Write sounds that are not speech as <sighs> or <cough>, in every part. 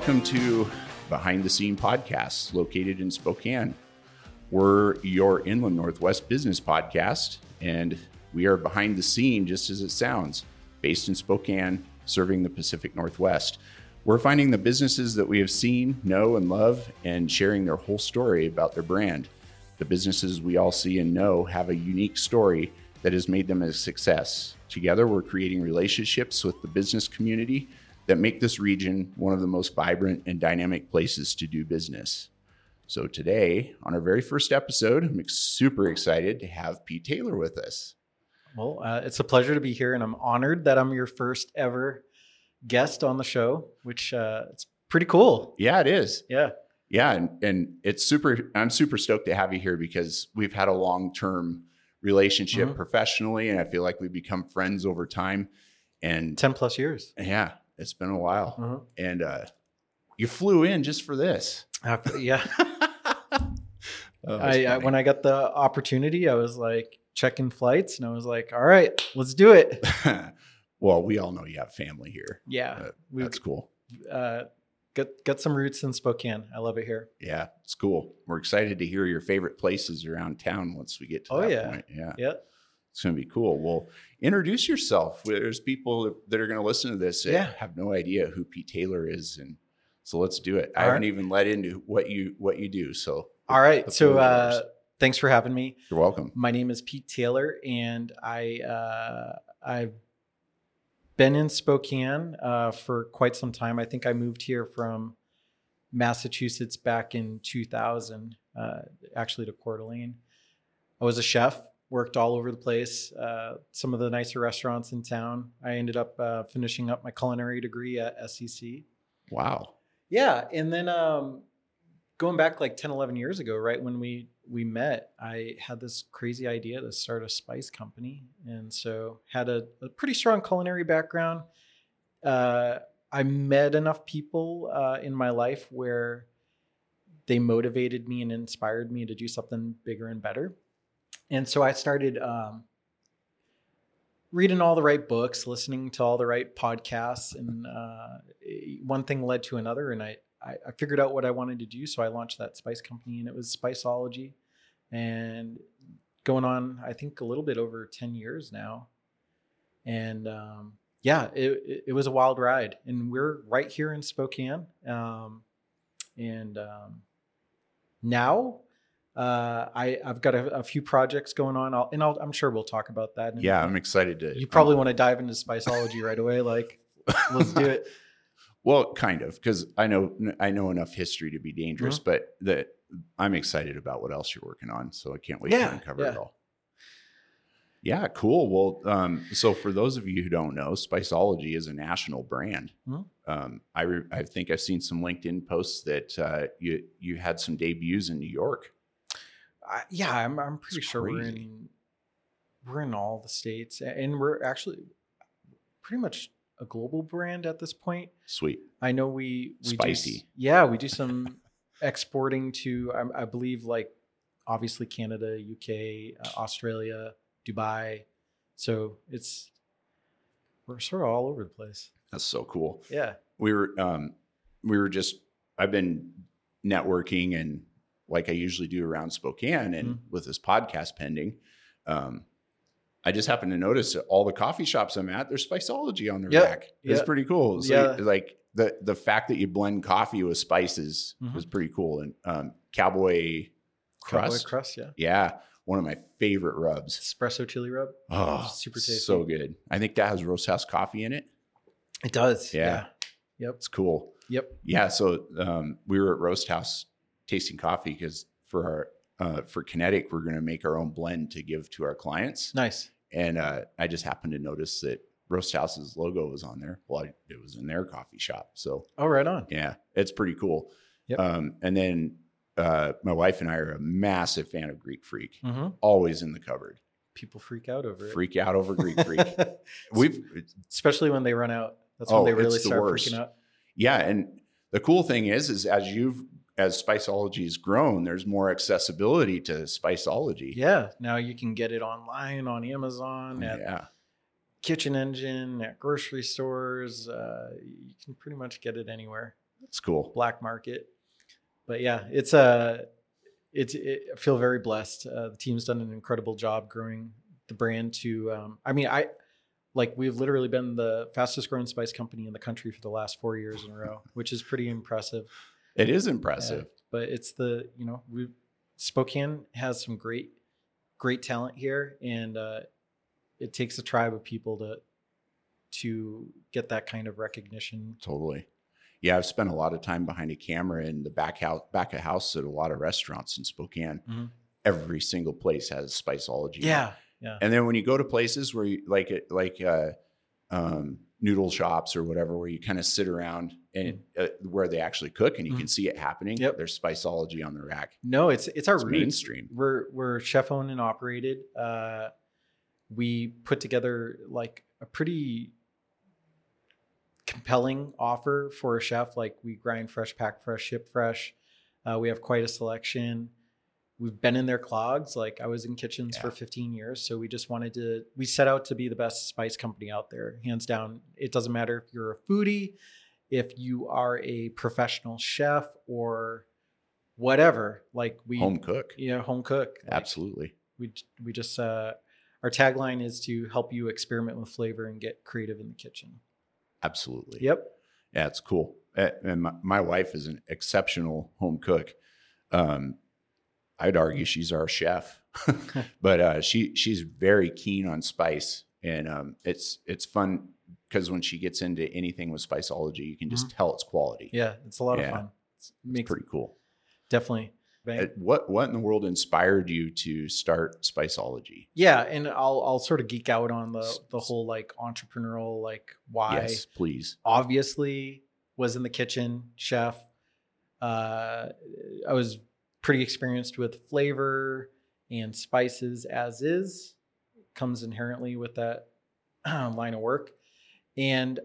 welcome to Behind the Scene Podcast, located in Spokane. We're your Inland Northwest business podcast, and we are behind the scene just as it sounds, based in Spokane, serving the Pacific Northwest. We're finding the businesses that we have seen, know, and love, and sharing their whole story about their brand. The businesses we all see and know have a unique story that has made them a success. Together, we're creating relationships with the business community that make this region one of the most vibrant and dynamic places to do business. So, today, on our very first episode, I'm super excited to have Pete Taylor with us. Well, uh, it's a pleasure to be here, and I'm honored that I'm your first ever guest on the show, which uh, it's pretty cool. Yeah, it is. Yeah. Yeah, and, and it's super. I'm super stoked to have you here because we've had a long term relationship Mhm. professionally, and I feel like we've become friends over time. And 10 plus years. yeah, it's been a while. Mhm. And uh, you flew in just for this. After- yeah. <laughs> Oh, I, I, when I got the opportunity, I was like checking flights and I was like, all right, let's do it. <laughs> Well, we all know you have family here. Yeah. Uh, we That's cool. uh, got, got some roots in Spokane. I love it here. Yeah, it's cool. We're excited to hear your favorite places around town once we get to Oh, that yeah. point. Yeah. Yeah. It's going to be cool. Well, introduce yourself. There's people that are going to listen to this that Yeah. have no idea who Pete Taylor is, and so let's do it. I All haven't right. even let into what you what you do. So, All right. So uh, thanks for having me. you're welcome. My name is Pete Taylor, and I uh, I've been in Spokane uh, for quite some time. I think I moved here from Massachusetts back in 2000, uh, actually to Coeur d'Alene. I was a chef, worked all over the place, uh, some of the nicer restaurants in town. I ended up uh, finishing up my culinary degree at SEC. Wow. Yeah, and then um, going back like 10, 11 years ago, right when we we met, I had this crazy idea to start a spice company, and so had a, a pretty strong culinary background. Uh, I met enough people uh, in my life where they motivated me and inspired me to do something bigger and better, and so I started. Um, reading all the right books, listening to all the right podcasts, and uh, one thing led to another, and I, I figured out what I wanted to do, so I launched that spice company, and it was Spiceology, and going on I think a little bit over ten years now, and um, yeah, it, it it was a wild ride, and we're right here in Spokane, um, and um, now. Uh, I, I've got a, a few projects going on, I'll, and I'll, I'm sure we'll talk about that. And Yeah, I'm excited to. you probably want to dive into Spiceology right away. <laughs> Like, let's do it. <laughs> Well, kind of, because I know I know enough history to be dangerous, Mm-hmm. but that I'm excited about what else you're working on, so I can't wait Yeah, to uncover it all. Yeah, cool. Well, um, so for those of you who don't know, Spiceology is a national brand. Mhm. Um, I re- I think I've seen some LinkedIn posts that uh, you you had some debuts in New York. I, yeah, I'm, I'm pretty sure we're in we're in all the states, and we're actually pretty much a global brand at this point. Sweet. I know we, we do Spicy. yeah, we do some exporting to I, I believe like obviously Canada, UK, uh, Australia, Dubai. So it's we're sort of all over the place. That's so cool. Yeah. we were um we were just i've been networking and like i usually do around spokane and Mhm. with this podcast pending um i just happened to notice that all the coffee shops i'm at there's spiceology on their Yep, back it's yep. pretty cool so Yeah. like the the fact that you blend coffee with spices Mhm. was pretty cool and um cowboy Cowboy crust crust, yeah. yeah one of my favorite rubs Espresso chili rub. oh super tasty. so good i think that has roast house coffee in it It does. Yeah. Yep. it's cool Yep. Yeah, so um, we were at Roast House tasting coffee because for our uh, for Kinetic, we're going to make our own blend to give to our clients. Nice. And uh, I just happened to notice that Roast House's logo was on there. Well, I, it was in their coffee shop, so Oh, right on. yeah, it's pretty cool. Yep. Um, and then uh, my wife and I are a massive fan of Greek Freak. Mm-hmm. Always in the cupboard. People freak out over it. Freak out over Greek Freak. <laughs> We've especially when they run out. That's Oh, when they really the start worst. freaking out. Yeah, and the cool thing is, is as you've as Spiceology has grown, there's more accessibility to Spiceology. Yeah. Now you can get it online on Amazon, at yeah, Kitchen Engine, at grocery stores. Uh, you can pretty much get it anywhere. It's cool. black market. But yeah, it's a it's it, I feel very blessed. Uh, the team's done an incredible job growing the brand to. Um, I mean, I like we've literally been the fastest growing spice company in the country for the last four years in a row, which is pretty impressive. It is impressive. Uh, but it's the you know we Spokane has some great great talent here, and uh, it takes a tribe of people to to get that kind of recognition. Totally. Yeah, I've spent a lot of time behind a camera in the back house, back of house at a lot of restaurants in Spokane. Mhm. Every single place has Spiceology. Yeah, yeah, And then when you go to places where you like it, like uh, um, noodle shops or whatever, where you kind of sit around and uh, where they actually cook and you can see it happening. Mm-hmm. Yep. There's Spiceology on the rack. no, it's it's our It's roots. mainstream. We're we're chef owned and operated. Uh, we put together like a pretty compelling offer for a chef. Like we grind fresh, pack fresh, ship fresh. Uh, we have quite a selection. We've been in their clogs. Like I was in kitchens Yeah. for 15 years, so we just wanted to. We set out to be the best spice company out there, hands down. It doesn't matter if you're a foodie, if you are a professional chef, or whatever. Like we Home cook. yeah, home cook. Like, Absolutely. We we just uh, our tagline is to help you experiment with flavor and get creative in the kitchen. Absolutely. Yep. Yeah, it's cool. And my, my wife is an exceptional home cook. Um, I'd argue she's our chef, <laughs> <laughs> but uh, she she's very keen on spice, and um, it's it's fun because when she gets into anything with Spiceology, you can just tell it's quality. Yeah, it's a lot Yeah. of fun. It's, it's makes pretty cool. definitely. Uh, What what in the world inspired you to start Spiceology? Yeah, and I'll I'll sort of geek out on the the whole like entrepreneurial like why. Yes, please. Obviously, was in the kitchen, chef. Uh, I was pretty experienced with flavor and spices as is. Comes inherently with that <clears throat> line of work, and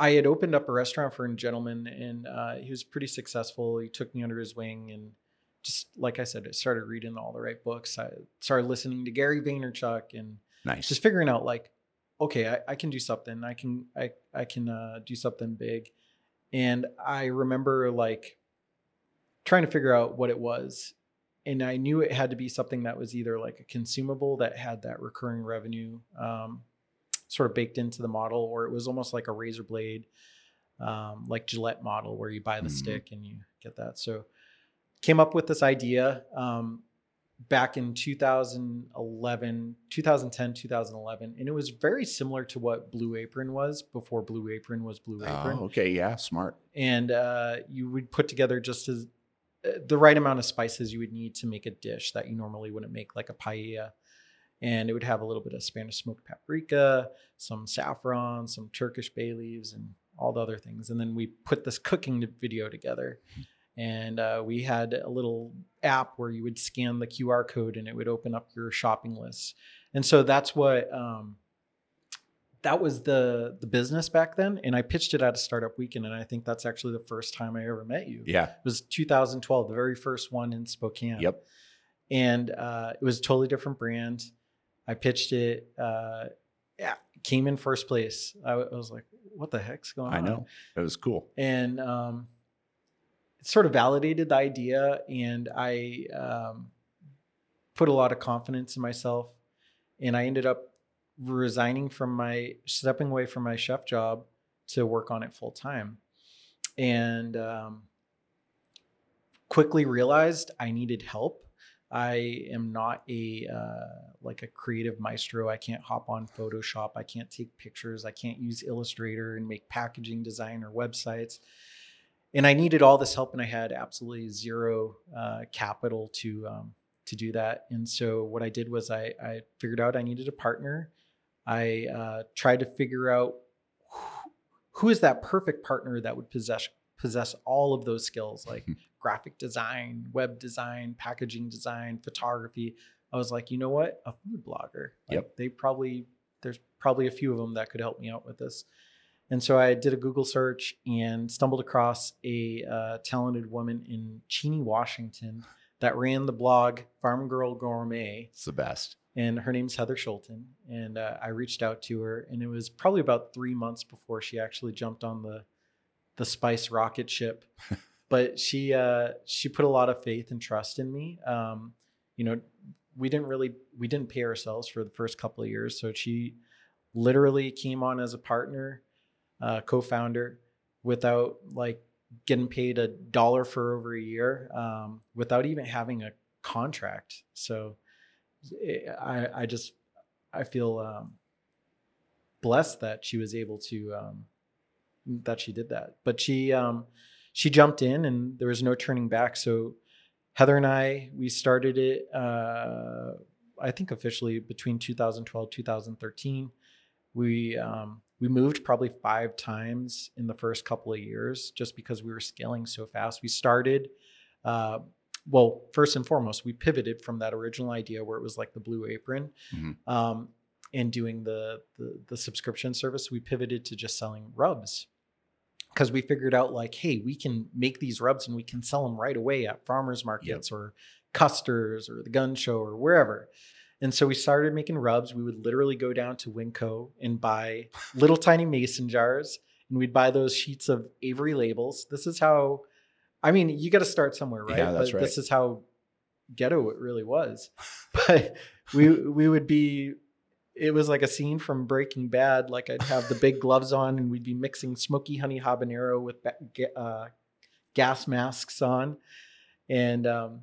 I had opened up a restaurant for a gentleman, and uh, he was pretty successful. He took me under his wing, and just like I said, I started reading all the right books. I started listening to Gary Vaynerchuk, and Nice. just figuring out like, okay, I, I can do something. I can I I can uh, do something big, and I remember like trying to figure out what it was, and I knew it had to be something that was either like a consumable that had that recurring revenue um, sort of baked into the model, or it was almost like a razor blade, um, like Gillette model where you buy the Mhm. stick and you get that. So came up with this idea um, back in 2011, 2010, 2011, and it was very similar to what Blue Apron was before Blue Apron was Blue Apron Oh, okay. Yeah. Smart. and uh, you would put together just as uh, the right amount of spices you would need to make a dish that you normally wouldn't make, like a paella. And it would have a little bit of Spanish smoked paprika, some saffron, some Turkish bay leaves, and all the other things. And then we put this cooking video together. And uh, we had a little app where you would scan the QR code and it would open up your shopping list. And so that's what um, that was the the business back then and i pitched it at a startup weekend and i think that's actually the first time i ever met you Yeah. it was 2012 the very first one in spokane Yep. and uh, it was a totally different brand i pitched it uh, yeah. came in first place. I, w- I was like what the heck's going I on? I know. It was cool. and um, it sort of validated the idea and i um, put a lot of confidence in myself and i ended up resigning from my stepping away from my chef job to work on it full time and um, quickly realized i needed help i am not a uh, like a creative maestro. I can't hop on photoshop. I can't take pictures. I can't use illustrator and make packaging design or websites. And i needed all this help and i had absolutely zero uh, capital to um, to do that. And so what i did was i, I figured out i needed a partner. I uh, tried to figure out who, is that perfect partner that would possess possess all of those skills like graphic design web design packaging design photography i was like you know what a food blogger like, Yep. they probably there's probably a few of them that could help me out with this and so I did a Google search and stumbled across a uh, talented woman in Cheney, Washington, that ran the blog Farm Girl Gourmet, It's the best. and her name's Heather Schulten. And uh, I reached out to her, and it was probably about three months before she actually jumped on the the spice rocket ship. but she uh, she put a lot of faith and trust in me. Um, you know, we didn't really we didn't pay ourselves for the first couple of years, so she literally came on as a partner, uh, co-founder, without like getting paid a dollar for over a year, um, without even having a contract. So eh, I I just I feel um, blessed that she was able to um, that she did that. But she um, she jumped in, and there was no turning back. So Heather and I we started it. Uh, I think officially between 2012 2013. We um, we moved probably five times in the first couple of years just because we were scaling so fast. We started. Uh, well, first and foremost, we pivoted from that original idea where it was like the blue apron, Mhm. um, and doing the, the the subscription service. We pivoted to just selling rubs because we figured out like, hey, we can make these rubs and we can sell them right away at farmers markets or Custer's or the gun show or wherever. And so we started making rubs. We would literally go down to Winco and buy little tiny mason jars, and we'd buy those sheets of Avery labels. This is how, I mean, you got to start somewhere, right? Yeah, that's but This is how ghetto it really was. <laughs> But we we would be. It was like a scene from Breaking Bad. Like I'd have the big gloves on, and we'd be mixing smoky honey habanero with uh, gas masks on, and um,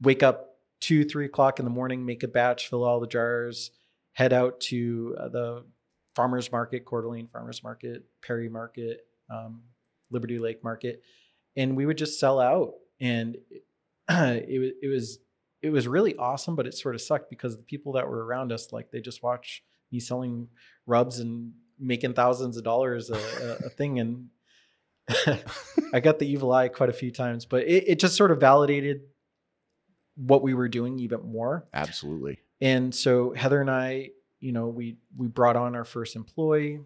wake up two, three o'clock in the morning, make a batch, fill all the jars, head out to uh, the farmers market, Coeur d'Alene farmers market, Perry market, um, Liberty Lake market, and we would just sell out. And it, <clears throat> was it was it was really awesome, but it sort of sucked because the people that were around us, like they just watch me selling rubs and making thousands of dollars a, a, a thing, and <laughs> I got the evil eye quite a few times, but it, it just sort of validated what we were doing even more. Absolutely. And so Heather and I, you know, we we brought on our first employee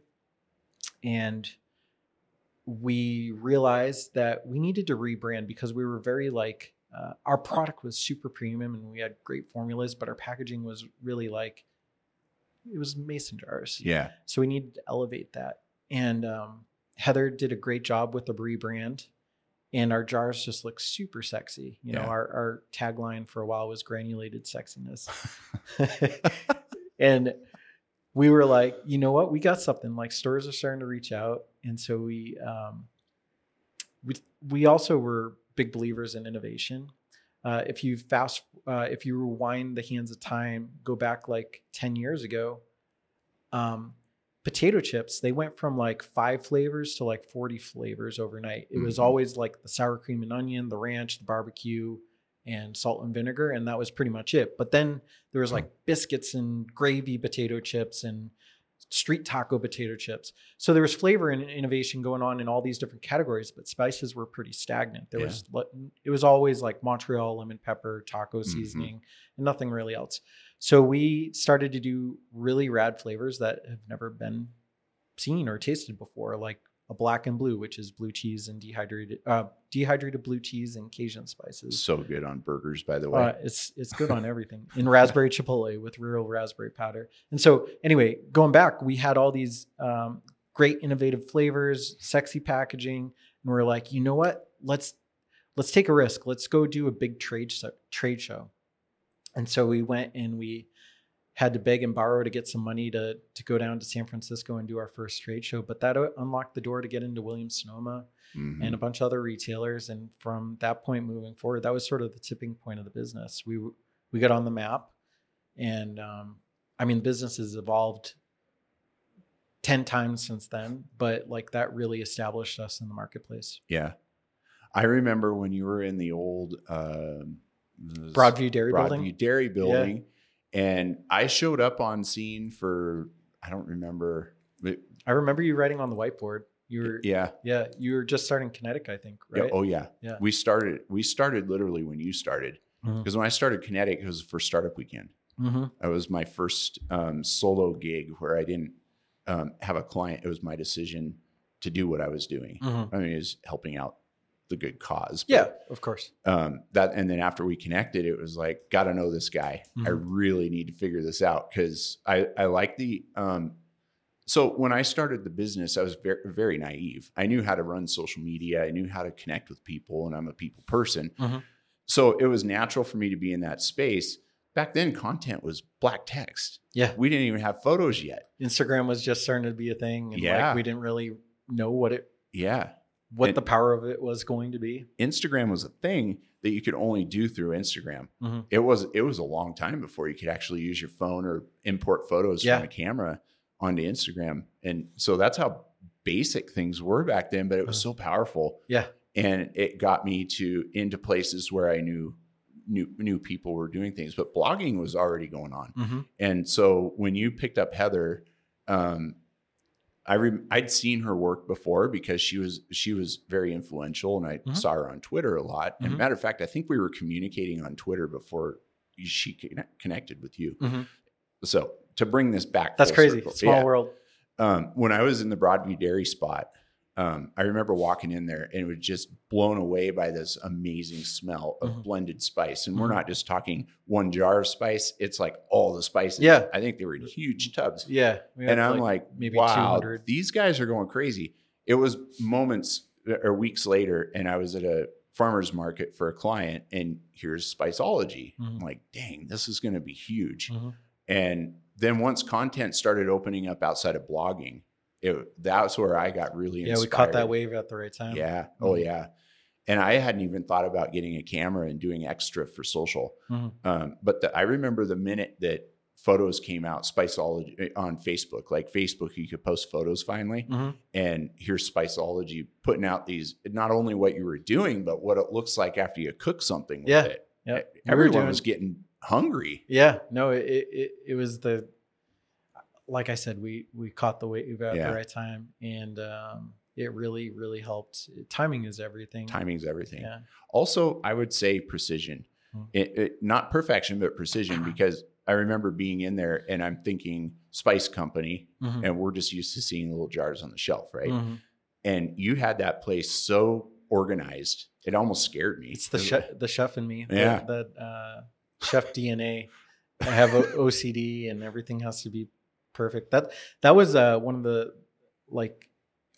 and we realized that we needed to rebrand because we were very like uh, our product was super premium and we had great formulas, but our packaging was really like it was mason jars. Yeah. So we needed to elevate that. And um, Heather did a great job with the rebrand. And our jars just look super sexy. You know, Yeah. our, our tagline for a while was granulated sexiness. <laughs> <laughs> and we were like, you know what? We got something. Like stores are starting to reach out. And so we um, we we also were big believers in innovation. Uh, if you fast, uh, if you rewind the hands of time, go back like ten years ago, um, potato chips they went from like five flavors to like forty flavors overnight. It was Mhm. always like the sour cream and onion, the ranch, the barbecue, and salt and vinegar, and that was pretty much it. But then there was like biscuits and gravy potato chips and street taco potato chips. So there was flavor and innovation going on in all these different categories, but spices were pretty stagnant. There Yeah. was it was always like Montreal lemon pepper, taco Mhm. seasoning, and nothing really else. So we started to do really rad flavors that have never been seen or tasted before, like a black and blue, which is blue cheese and dehydrated uh, dehydrated blue cheese and Cajun spices. So good on burgers, by the way. Uh, it's it's good on everything. In raspberry chipotle with real raspberry powder. And so anyway, going back, we had all these um, great innovative flavors, sexy packaging, and we're like, you know what? Let's let's take a risk. Let's go do a big trade show, trade show. And so we went and we had to beg and borrow to get some money to to go down to San Francisco and do our first trade show. But that uh, unlocked the door to get into Williams Sonoma Mhm. and a bunch of other retailers. And from that point moving forward, that was sort of the tipping point of the business. We we got on the map, and um, I mean, business has evolved ten times since then. But like that really established us in the marketplace. yeah. I remember when you were in the old um, this- Broadview Dairy Broadview Building. Dairy Building, and I showed up on scene for I don't remember. I remember you writing on the whiteboard. You were yeah, Yeah. you were just starting Kinetic, I think, Yeah. Oh yeah. Yeah. We started. We started literally when you started because when I started Kinetic, it was for startup weekend. hmm That was my first um, solo gig where I didn't um, have a client. It was my decision to do what I was doing. hmm I mean, it was helping out the good cause. but, Yeah, of course. um, that and then after we connected, it was like, got to know this guy. I Mhm. really need to figure this out because I I like the um, So when I started the business, I was very, very naive. I knew how to run social media. I knew how to connect with people, and I'm a people person. Mhm. So it was natural for me to be in that space. Back then, content was black text. Yeah. We didn't even have photos yet. Instagram was just starting to be a thing. And Yeah. like we didn't really know what it Yeah. What And- the power of it was going to be. Instagram was a thing that you could only do through Instagram. Mhm. It was it was a long time before you could actually use your phone or import photos Yeah. from a camera onto Instagram. And so that's how basic things were back then, but it was Uh-huh. so powerful. Yeah. And it got me to into places where I knew knew knew people were doing things, but blogging was already going on. Mhm. And so when you picked up Heather, um, I re- I'd seen her work before because she was she was very influential, and I Mhm. saw her on Twitter a lot. And Mhm. matter of fact, I think we were communicating on Twitter before she conne- connected with you. Mhm. So to bring this back, That's crazy. circle, Small yeah. world. Um, when I was in the Broadview Dairy spot, um, I remember walking in there and it was just blown away by this amazing smell of Mhm. blended spice. And we're Mhm. not just talking one jar of spice; it's like all the spices. Yeah. I think they were in huge tubs. Yeah. and I'm like, maybe wow, 200. these guys are going crazy. It was moments or weeks later, and I was at a farmer's market for a client, and here's Spiceology. I'm Mhm. like, dang, this is going to be huge. Mhm. And then once content started opening up outside of blogging, it, that's where I got really Yeah, inspired. we caught that wave at the right time. Yeah. Oh, Mhm. yeah. And I hadn't even thought about getting a camera and doing extra for social. Mhm. Um, but the, I remember the minute that photos came out, Spiceology eh, on Facebook, like Facebook, you could post photos finally. Mhm. And here's Spiceology putting out these, not only what you were doing, but what it looks like after you cook something with Yeah. it. Yeah. We Everyone doing- was getting hungry. Yeah, no, it, it it was the like I said, we we caught the wave at Yeah. the right time, and um, it really really helped. Timing is everything. Timing is everything. Yeah. Also, I would say precision. Hmm. It, it, not perfection, but precision, because I remember being in there and I'm thinking Spice Company, Mhm. and we're just used to seeing little jars on the shelf, right? Mhm. And you had that place so organized, it almost scared me. It's the chef, the chef in me. the- Yeah. That uh, chef DNA. I have OCD, and everything has to be perfect. That that was uh, one of the like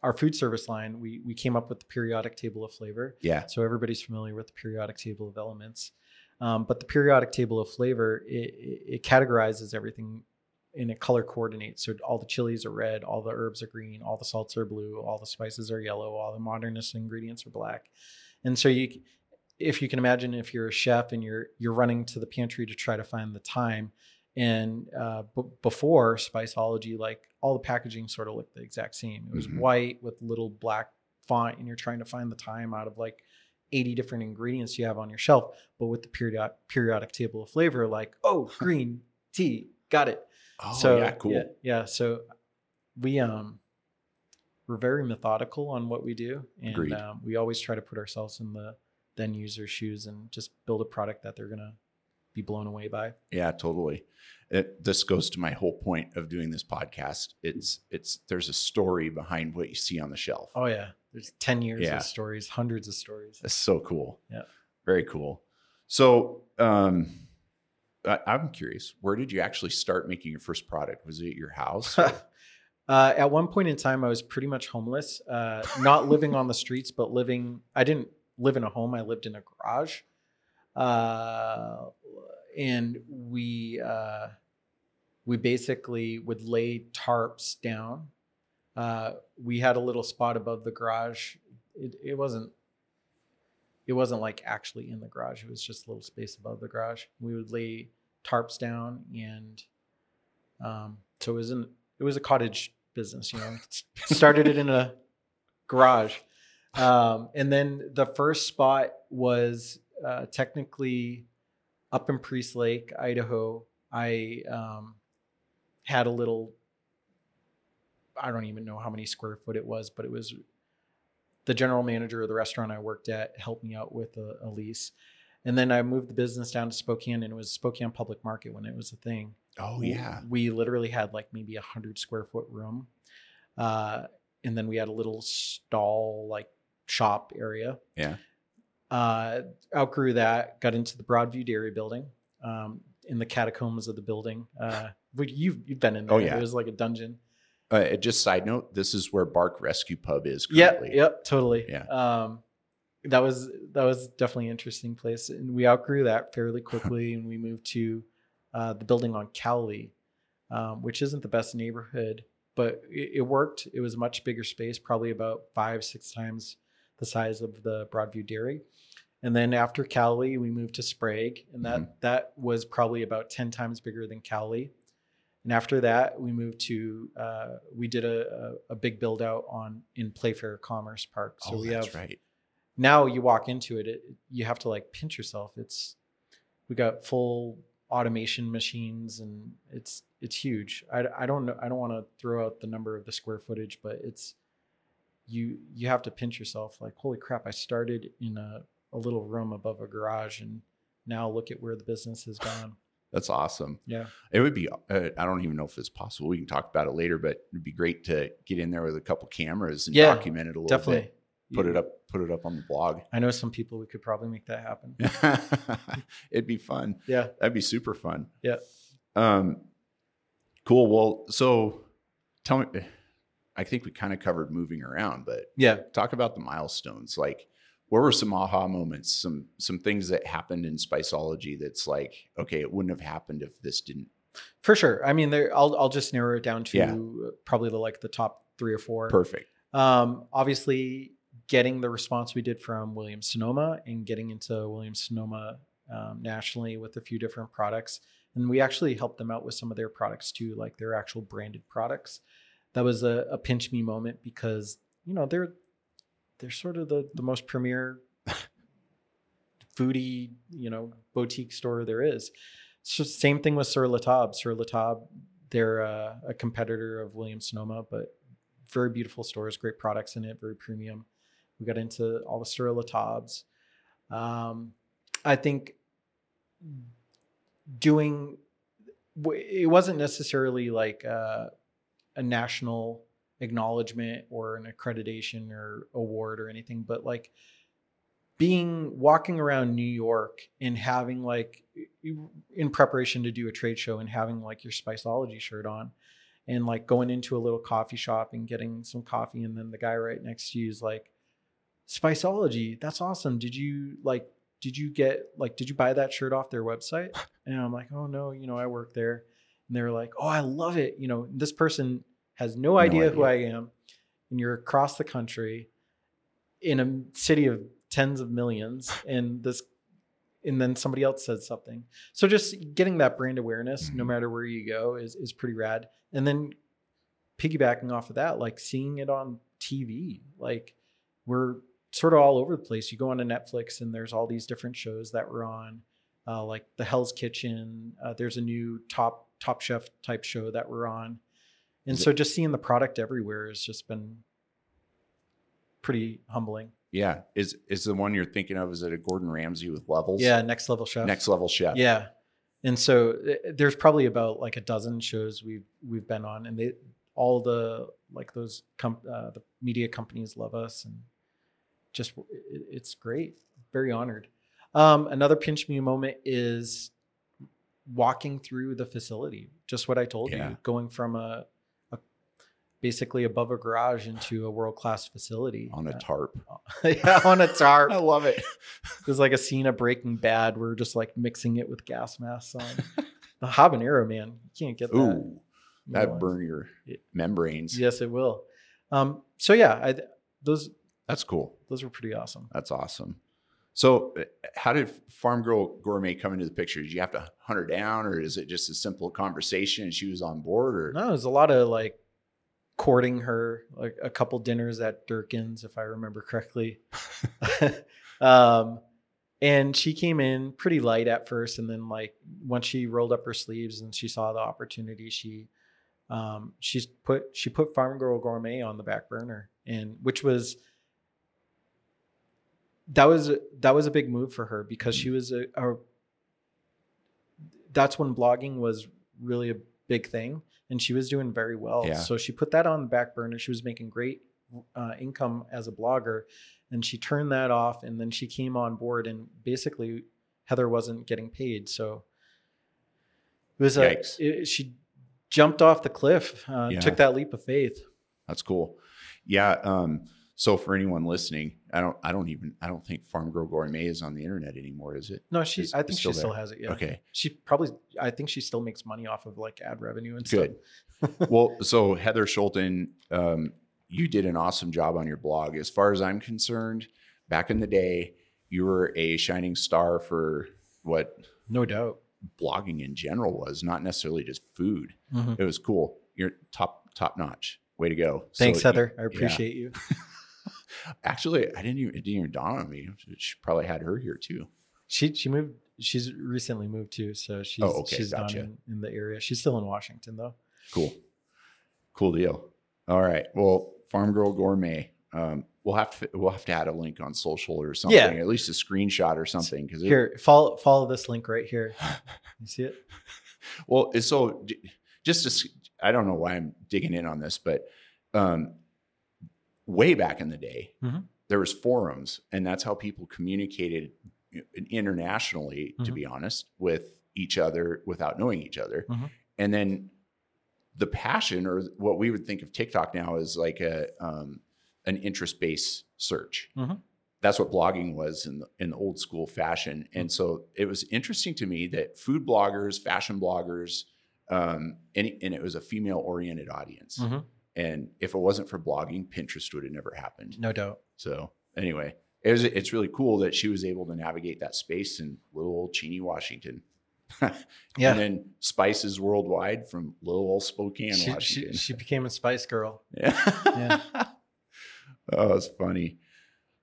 our food service line. We we came up with the periodic table of flavor. Yeah. So everybody's familiar with the periodic table of elements. Um, but the periodic table of flavor, it, it, it categorizes everything and it color coordinates. So all the chilies are red, all the herbs are green, all the salts are blue, all the spices are yellow, all the modernist ingredients are black. And so you, if you can imagine, if you're a chef and you're you're running to the pantry to try to find the thyme, and uh, b- before Spiceology, like all the packaging sort of looked the exact same. It was Mhm. white with little black font, and you're trying to find the thyme out of like 80 different ingredients you have on your shelf. But with the periodic periodic table of flavor, like oh, green tea, got it. Oh, so yeah, cool. Yeah, yeah, so we um we're very methodical on what we do, and um, we always try to put ourselves in the then user shoes and just build a product that they're gonna be blown away by. Yeah, totally. It, this goes to my whole point of doing this podcast. It's it's there's a story behind what you see on the shelf. Oh yeah, there's 10 years Yeah. of stories, hundreds of stories. That's so cool. Yeah. Very cool. So, um, I, I'm curious, where did you actually start making your first product? Was it at your house? <laughs> uh, at one point in time, I was pretty much homeless, uh, <laughs> not living on the streets, but living. I didn't live in a home. I lived in a garage, uh, and we uh, we basically would lay tarps down. Uh, we had a little spot above the garage. It, it wasn't. It wasn't like actually in the garage. It was just a little space above the garage. We would lay tarps down, and um, so it was in it was a cottage business, you know. <laughs> Started it in a garage. Um, and then the first spot was uh, technically up in Priest Lake, Idaho. I um, had a little, I don't even know how many square foot it was, but it was the general manager of the restaurant I worked at helped me out with a, a lease. And then I moved the business down to Spokane, and it was Spokane Public Market when it was a thing oh yeah. we literally had like maybe a hundred square foot room uh and then we had a little stall like shop area Yeah. Uh outgrew that got into the broadview dairy building um in the catacombs of the building uh you've, you've been in there Oh, yeah. it was like a dungeon Uh, just side note, this is where Bark Rescue Pub is currently. yep, totally. Yeah. Um, that was that was definitely an interesting place, and we outgrew that fairly quickly, and we moved to uh, the building on Cowley, um, which isn't the best neighborhood, but it, it worked. It was a much bigger space, probably about five six times the size of the Broadview Dairy. And then after Cowley, we moved to Sprague, and that that was probably about ten times bigger than Cowley. And after that, we moved to uh, we did a, a, a big build out on in Playfair Commerce Park. So oh, we that's have right. now you walk into it, it, you have to like pinch yourself. It's we got full automation machines and it's it's huge. I, I don't know. I don't want to throw out the number of the square footage, but it's you you have to pinch yourself. Like holy crap! I started in a a little room above a garage and now look at where the business has gone. That's awesome. Yeah. It would be, uh, I don't even know if it's possible. We can talk about it later, but it'd be great to get in there with a couple cameras and Yeah, document it a little Definitely. bit. Put it up, put it up on the blog. I know some people we could probably make that happen. <laughs> It'd be fun. Yeah. That'd be super fun. Yeah. Um, cool. Well, so tell me, I think we kind of covered moving around, but Yeah. talk about the milestones. Like, what were some aha moments? Some some things that happened in Spiceology that's like, okay, it wouldn't have happened if this didn't. For sure. I mean, there. I'll I'll just narrow it down to Yeah. probably the like the top three or four. Perfect. Um, obviously, getting the response we did from Williams Sonoma and getting into Williams Sonoma um, nationally with a few different products, and we actually helped them out with some of their products too, like their actual branded products. That was a, a pinch me moment because you know they're they're sort of the the most premier <laughs> foodie you know boutique store there is. So same thing with Sur La Table. Sur La Table, they're uh, a competitor of Williams Sonoma, but very beautiful stores, great products in it, very premium. We got into all the Sur La Tables. Um, I think doing it wasn't necessarily like uh, a national acknowledgement or an accreditation or award or anything, but like being walking around New York and having like in preparation to do a trade show and having like your Spiceology shirt on and like going into a little coffee shop and getting some coffee and then the guy right next to you is like Spiceology, that's awesome. Did you like did you get like did you buy that shirt off their website? And I'm like, "Oh no, you know, I work there." And they're like, "Oh, I love it. You know, this person has no idea, who I am and you're across the country in a city of tens of millions <sighs> and this and then somebody else says something so just getting that brand awareness no Mhm. matter where you go is is pretty rad and then piggybacking off of that like seeing it on tv like we're sort of all over the place you go onto netflix and there's all these different shows that we're on uh, like the hell's kitchen uh, there's a new top top chef type show that we're on and so just seeing the product everywhere has just been pretty humbling Yeah. Is is the one you're thinking of? Is it a Gordon Ramsay with levels? yeah next level chef Next level chef. yeah and so uh, there's probably about like a dozen shows we've we've been on and they all the like those com- uh, the media companies love us and just it, it's great very honored um, another pinch me moment is walking through the facility just what i told Yeah. you going from a, a basically above a garage into a world-class facility On a Uh, tarp. <laughs> yeah on a tarp <laughs> I love it. there's like a scene of Breaking Bad. We're just like mixing it with gas masks on. the habanero, man, you can't get that. Ooh, that No. burn your Yeah. membranes. Yes, it will. Um, so yeah, I, those That's cool. those were pretty awesome. That's awesome. So, uh, how did Farm Girl Gourmet come into the picture? Did you have to hunt her down, or is it just a simple conversation and she was on board? Or No, there's a lot of like courting her, like a couple dinners at Durkin's, if I remember correctly. <laughs> <laughs> um, and she came in pretty light at first, and then like once she rolled up her sleeves and she saw the opportunity, she um, she's put she put Farm Girl Gourmet on the back burner, and which was that was that was a big move for her because she was a, a that's when blogging was really a big thing and she was doing very well Yeah. so she put that on the back burner she was making great uh, income as a blogger and she turned that off and then she came on board and basically heather wasn't getting paid so it was a it, she jumped off the cliff, uh, Yeah. took that leap of faith. That's cool. Yeah. Um, so for anyone listening, I don't, I don't even, I don't think Farm Girl Gourmet is on the internet anymore, is it? No, she. It's- I think still she still has it. Yeah. Okay. She probably. I think she still makes money off of like ad revenue and Good. well, so Heather Schulten, um, you did an awesome job on your blog. As far as I'm concerned, back in the day, you were a shining star for what. No doubt. blogging in general was, not necessarily just food. Mhm. It was cool. You're top, top notch. Way to go. Thanks, So, Heather. I yeah. appreciate you. <laughs> Actually, I didn't even, it didn't even dawn on me. She probably had her here too. She she moved. She's recently moved too, so she's Oh, okay, she's gotcha. in, in the area. She's still in Washington though. Cool. Cool deal. All right. Well, Farm Girl Gourmet. Um, we'll have to we'll have to add a link on social or something, Yeah. at least a screenshot or something. Because Here, follow follow this link right here. You see it? <laughs> well, it's so just to, I don't know why I'm digging in on this, but um, way back in the day, Mhm. there was forums, and that's how people communicated internationally. To Mhm. be honest, with each other without knowing each other, Mhm. and then the passion, or what we would think of TikTok now, is like a um, an interest based search. Mhm. That's what blogging was in the, in the old school fashion, and so it was interesting to me that food bloggers, fashion bloggers, um, and, and it was a female oriented audience. And if it wasn't for blogging, Pinterest would have never happened. No doubt. So anyway, it was, it's really cool that she was able to navigate that space in little old Cheney, Washington. <laughs> Yeah. And then spices worldwide from little old Spokane, She, she Washington. she became a spice girl. yeah. <laughs> oh, it's funny.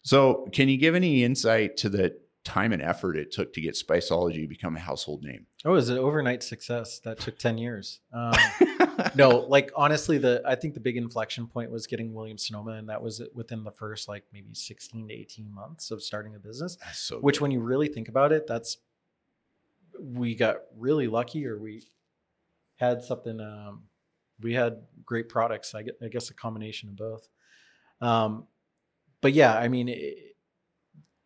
So can you give any insight to the time and effort it took to get Spiceology to become a household name? Oh, it was an overnight success that took ten years. Um, <laughs> <laughs> no, like honestly, the I think the big inflection point was getting Williams Sonoma, and that was within the first like maybe sixteen to eighteen months of starting a business. So Which, good. when you really think about it, that's we got really lucky, or we had something. Um, we had great products. I, I guess a combination of both. Um, but yeah, I mean, it,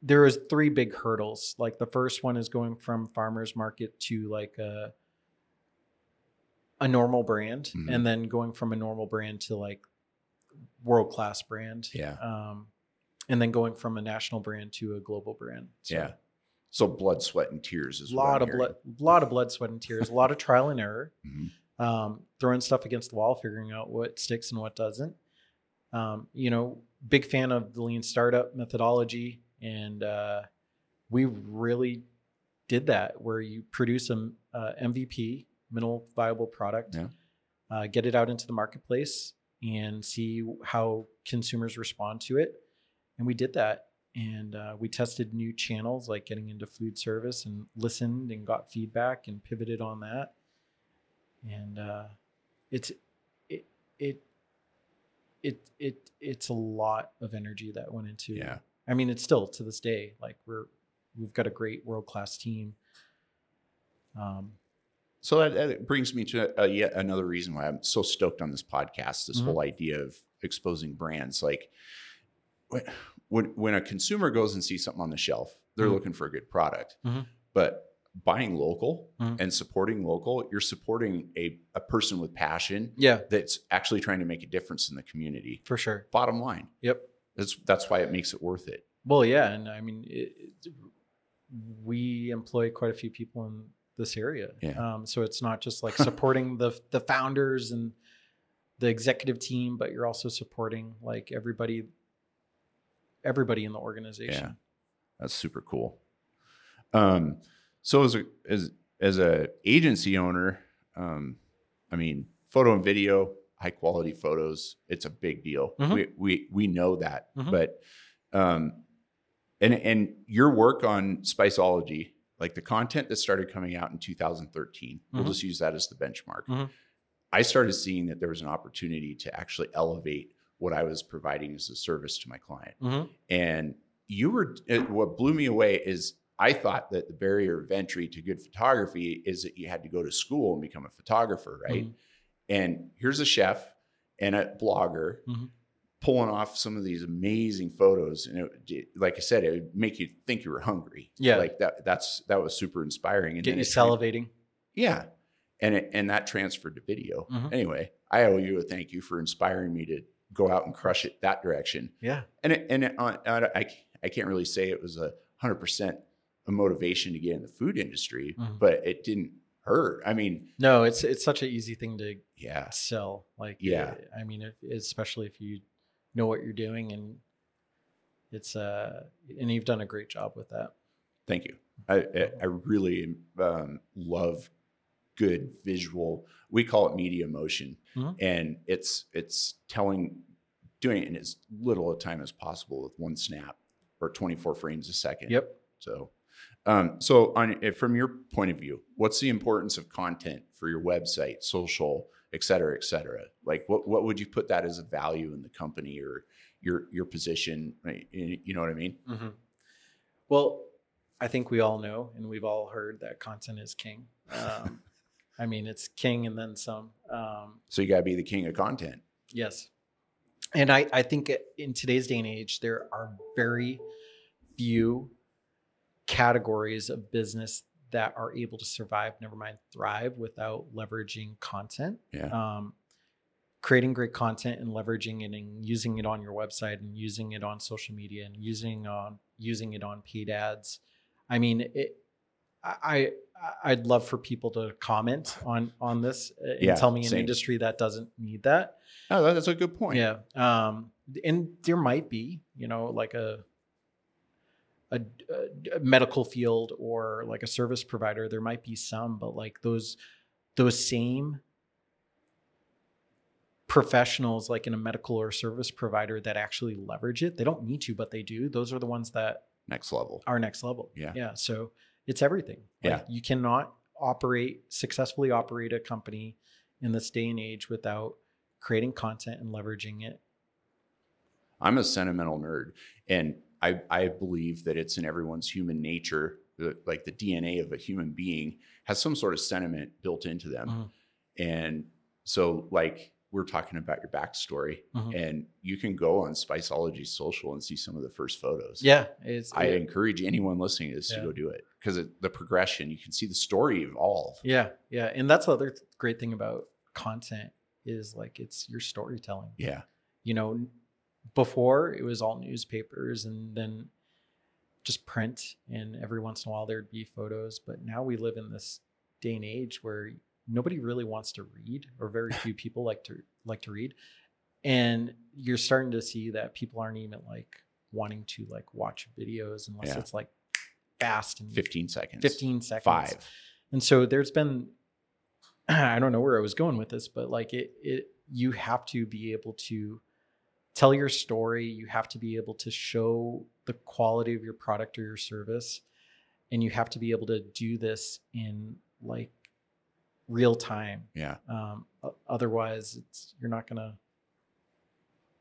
there was three big hurdles. Like the first one is going from farmers market to like a a normal brand, Mhm. and then going from a normal brand to like world class brand. Yeah. Um, and then going from a national brand to a global brand. So yeah. So blood, sweat, and tears is a what lot I'm of blood, a lot of blood, sweat, and tears. A lot of trial and error. hearing. Um, throwing stuff against the wall, figuring out what sticks and what doesn't. Um, you know, big fan of the lean startup methodology, and uh, we really did that where you produce a uh, MVP, minimal viable product, Yeah. uh, get it out into the marketplace, and see how consumers respond to it. And we did that. And uh, we tested new channels like getting into food service and listened and got feedback and pivoted on that. And uh, it's it it it it it's a lot of energy that went into. Yeah. I mean, it's still to this day like we're we've got a great world class team. Um, So that, that brings me to uh, yet another reason why I'm so stoked on this podcast. This Mhm. whole idea of exposing brands, like when, when a consumer goes and sees something on the shelf, they're Mhm. looking for a good product. Mhm. But buying local Mhm. and supporting local, you're supporting a, a person with passion yeah, that's actually trying to make a difference in the community. for sure. Bottom line, Yep. that's that's why it makes it worth it. Well, yeah, and I mean, it, it- we employ quite a few people in this area. Yeah. Um, so it's not just like <laughs> supporting the the founders and the executive team, but you're also supporting like everybody, everybody in the organization. Yeah, that's super cool. Um, so as a as as a agency owner, um, I mean, photo and video, high quality photos, it's a big deal. Mhm. We we we know that, Mhm. but um, and and your work on Spiceology, like the content that started coming out in 2013, we'll Mhm. just use that as the benchmark. Mhm. I started seeing that there was an opportunity to actually elevate what I was providing as a service to my client. Mhm. And you were it- what blew me away is I thought that the barrier of entry to good photography is that you had to go to school and become a photographer, right? Mhm. And here's a chef and a blogger Mhm. Pulling off some of these amazing photos, and it, like I said, it would make you think you were hungry. Yeah. like that. That's that was super inspiring. And Get then you salivating. yeah. and it, and that transferred to video. Mhm. Anyway, I owe you a thank you for inspiring me to go out and crush it that direction. Yeah. And it, and it, uh, uh, I I can't really say it was a hundred percent a motivation to get in the food industry, Mhm. but it didn't hurt. I mean, No, it's it's such an easy thing to yeah, sell. Like, Yeah. I mean, if, especially if you know what you're doing and it's uh, and you've done a great job with that. thank you. I I, really um, love good visual. We call it media motion, Mhm. and it's it's telling, doing it in as little a time as possible with one snap or 24 frames a second. Yep. So, um, so on from your point of view, what's the importance of content for your website, social, et cetera, et cetera? Like, what what would you put that as a value in the company or your your position? right? You know what I mean? Mm-hmm. Well, I think we all know, and we've all heard that content is king. Um, I mean, it's king and then some. Um, So you got to be the king of content. Yes. And I, I think in today's day and age, there are very few categories of business that are able to survive, never mind thrive, without leveraging content. Yeah. Um, creating great content and leveraging it and using it on your website and using it on social media and using on using it on paid ads. I mean, it, I, I I'd love for people to comment on on this uh, and Yeah, tell me an same. industry that doesn't need that. Oh, that's a good point. Yeah. Um, and there might be, you know, like a, a, a medical field or like a service provider. There might be some, but like those, those same professionals, like in a medical or service provider that actually leverage it, they don't need to, but they do. Those are the ones that Next level. are next level. Yeah. Yeah. So it's everything. Like, Yeah. You cannot operate, successfully operate a company in this day and age without creating content and leveraging it. I'm a sentimental nerd, and I I believe that it's in everyone's human nature, the- like the DNA of a human being has some sort of sentiment built into them, Mhm. and so like we're talking about your backstory, Mhm. and you can go on Spiceology social and see some of the first photos. Yeah. It's, I it- encourage anyone listening to this Yeah. to go do it because the progression you can see the story evolve. yeah. Yeah. And that's the other great thing about content is like it's your storytelling. Yeah, you know, before it was all newspapers and then just print, and every once in a while there'd be photos. But now we live in this day and age where nobody really wants to read, or very <laughs> few people like to like to read, and you're starting to see that people aren't even like wanting to like watch videos unless Yeah. it's like fast and 15 seconds, 15 seconds. five. And so there's been <clears throat> I don't know where I was going with this, but like it it you have to be able to tell your story, you have to be able to show the quality of your product or your service and you have to be able to do this in like real time. Yeah, Um otherwise it's you're not going to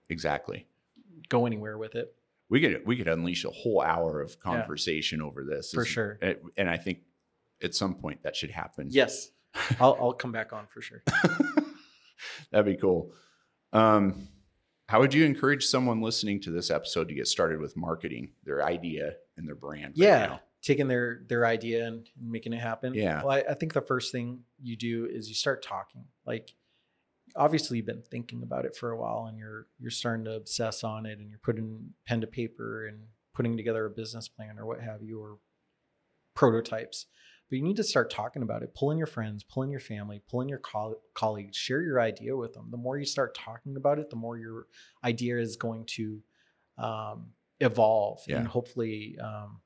exactly. go anywhere with it. we could we could unleash a whole hour of conversation over this For sure. and- and i think at some point that should happen Yes. <laughs> I'll I'll come back on for sure. <laughs> that'd be cool um how would you encourage someone listening to this episode to get started with marketing their idea and their brand right yeah now? taking their their idea and making it happen Yeah. well I, I think the first thing you do is you start talking like obviously you've been thinking about it for a while and you're you're starting to obsess on it and you're putting pen to paper and putting together a business plan or what have you or prototypes but you need to start talking about it. Pull in your friends pull in your family pull in your coll- colleagues. Share your idea with them. The more you start talking about it the more your idea is going to um, evolve Yeah. and hopefully um,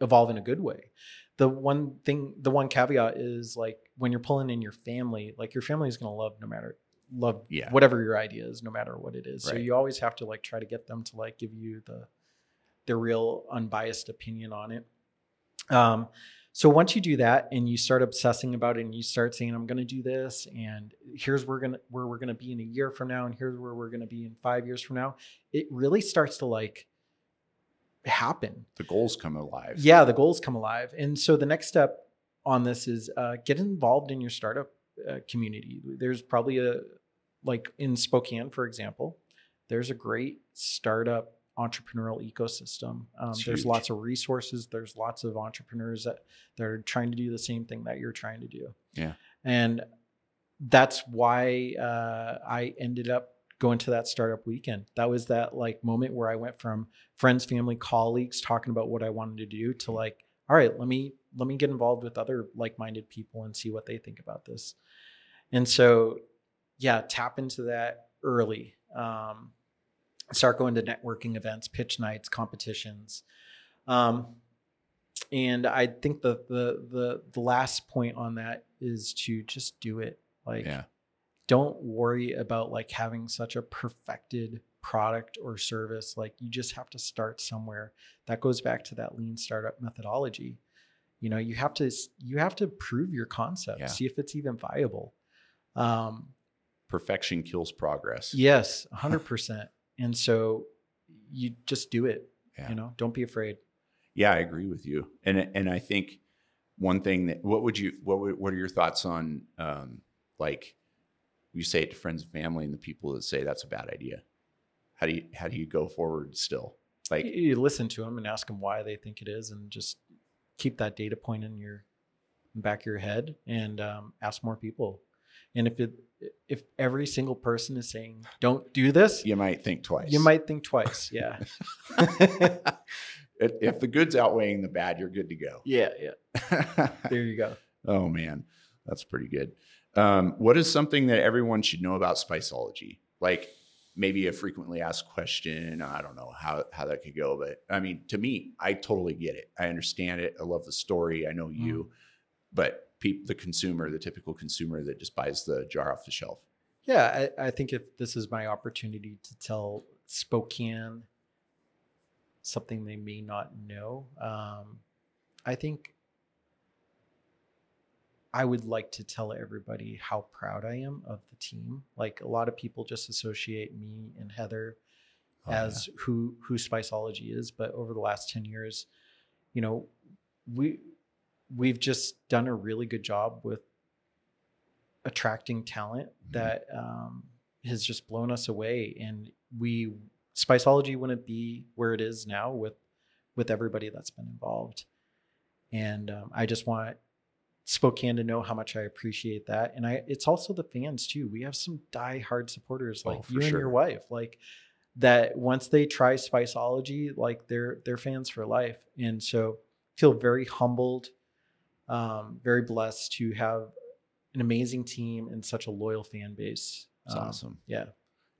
evolve in a good way. The one thing the one caveat is like when you're pulling in your family like your family is going to love no matter love Yeah. whatever your idea is no matter what it is. So you always have to like try to get them to like give you the their real unbiased opinion on it. Um so once you do that and you start obsessing about it and you start saying i'm going to do this and here's where we're going to where we're going to be in a year from now and here's where we're going to be in 5 years from now it really starts to like happen. The goals come alive. Yeah the goals come alive. And so the next step on this is uh, get involved in your startup uh, community. There's probably a like in spokane for example there's a great startup entrepreneurial ecosystem. Um, there's lots of resources. There's lots of entrepreneurs that that are trying to do the same thing that you're trying to do. Yeah. and that's why uh, I ended up going to that startup weekend. That was that like moment where I went from friends, family, colleagues talking about what I wanted to do to like, all right, let me let me get involved with other like-minded people and see what they think about this. And so, yeah, tap into that early. Um, start going to networking events, pitch nights, competitions. Um, and I think the, the the the last point on that is to just do it. Like, yeah. don't worry about like having such a perfected product or service. Like, you just have to start somewhere. That goes back to that lean startup methodology. You know, you have to you have to prove your concept, Yeah. see if it's even viable. Um, Perfection kills progress. Yes, 100%. And so you just do it, Yeah. you know, don't be afraid. Yeah, I agree with you. And and I think one thing that what would you what would, what are your thoughts on um like you say it to friends and family and the people that say that's a bad idea. How do you how do you go forward still? Like you, you listen to them and ask them why they think it is and just keep that data point in your back of your head and um, ask more people. And if it if every single person is saying don't do this, you might think twice. you might think twice. Yeah. <laughs> if the good's outweighing the bad, you're good to go. yeah, yeah. <laughs> There you go. oh man, that's pretty good. Um, what is something that everyone should know about Spiceology? Like maybe a frequently asked question. I don't know how how that could go, but I mean, to me, I totally get it. I understand it. I love the story. I know you, but peop, the consumer, the typical consumer that just buys the jar off the shelf. Yeah, I, I think if this is my opportunity to tell Spokane something they may not know, um, I think I would like to tell everybody how proud I am of the team. Like a lot of people just associate me and Heather Oh, as who who Spiceology is, but over the last 10 years, you know, we we've just done a really good job with attracting talent Mhm. that um, has just blown us away. And we Spiceology wouldn't be where it is now with with everybody that's been involved. And um, I just want Spokane to know how much I appreciate that. And I it's also the fans too. We have some die-hard supporters Oh, like for you and your wife like that once they try Spiceology, like they're they're fans for life, and so feel very humbled, um, very blessed to have an amazing team and such a loyal fan base. That's Um, awesome. Yeah,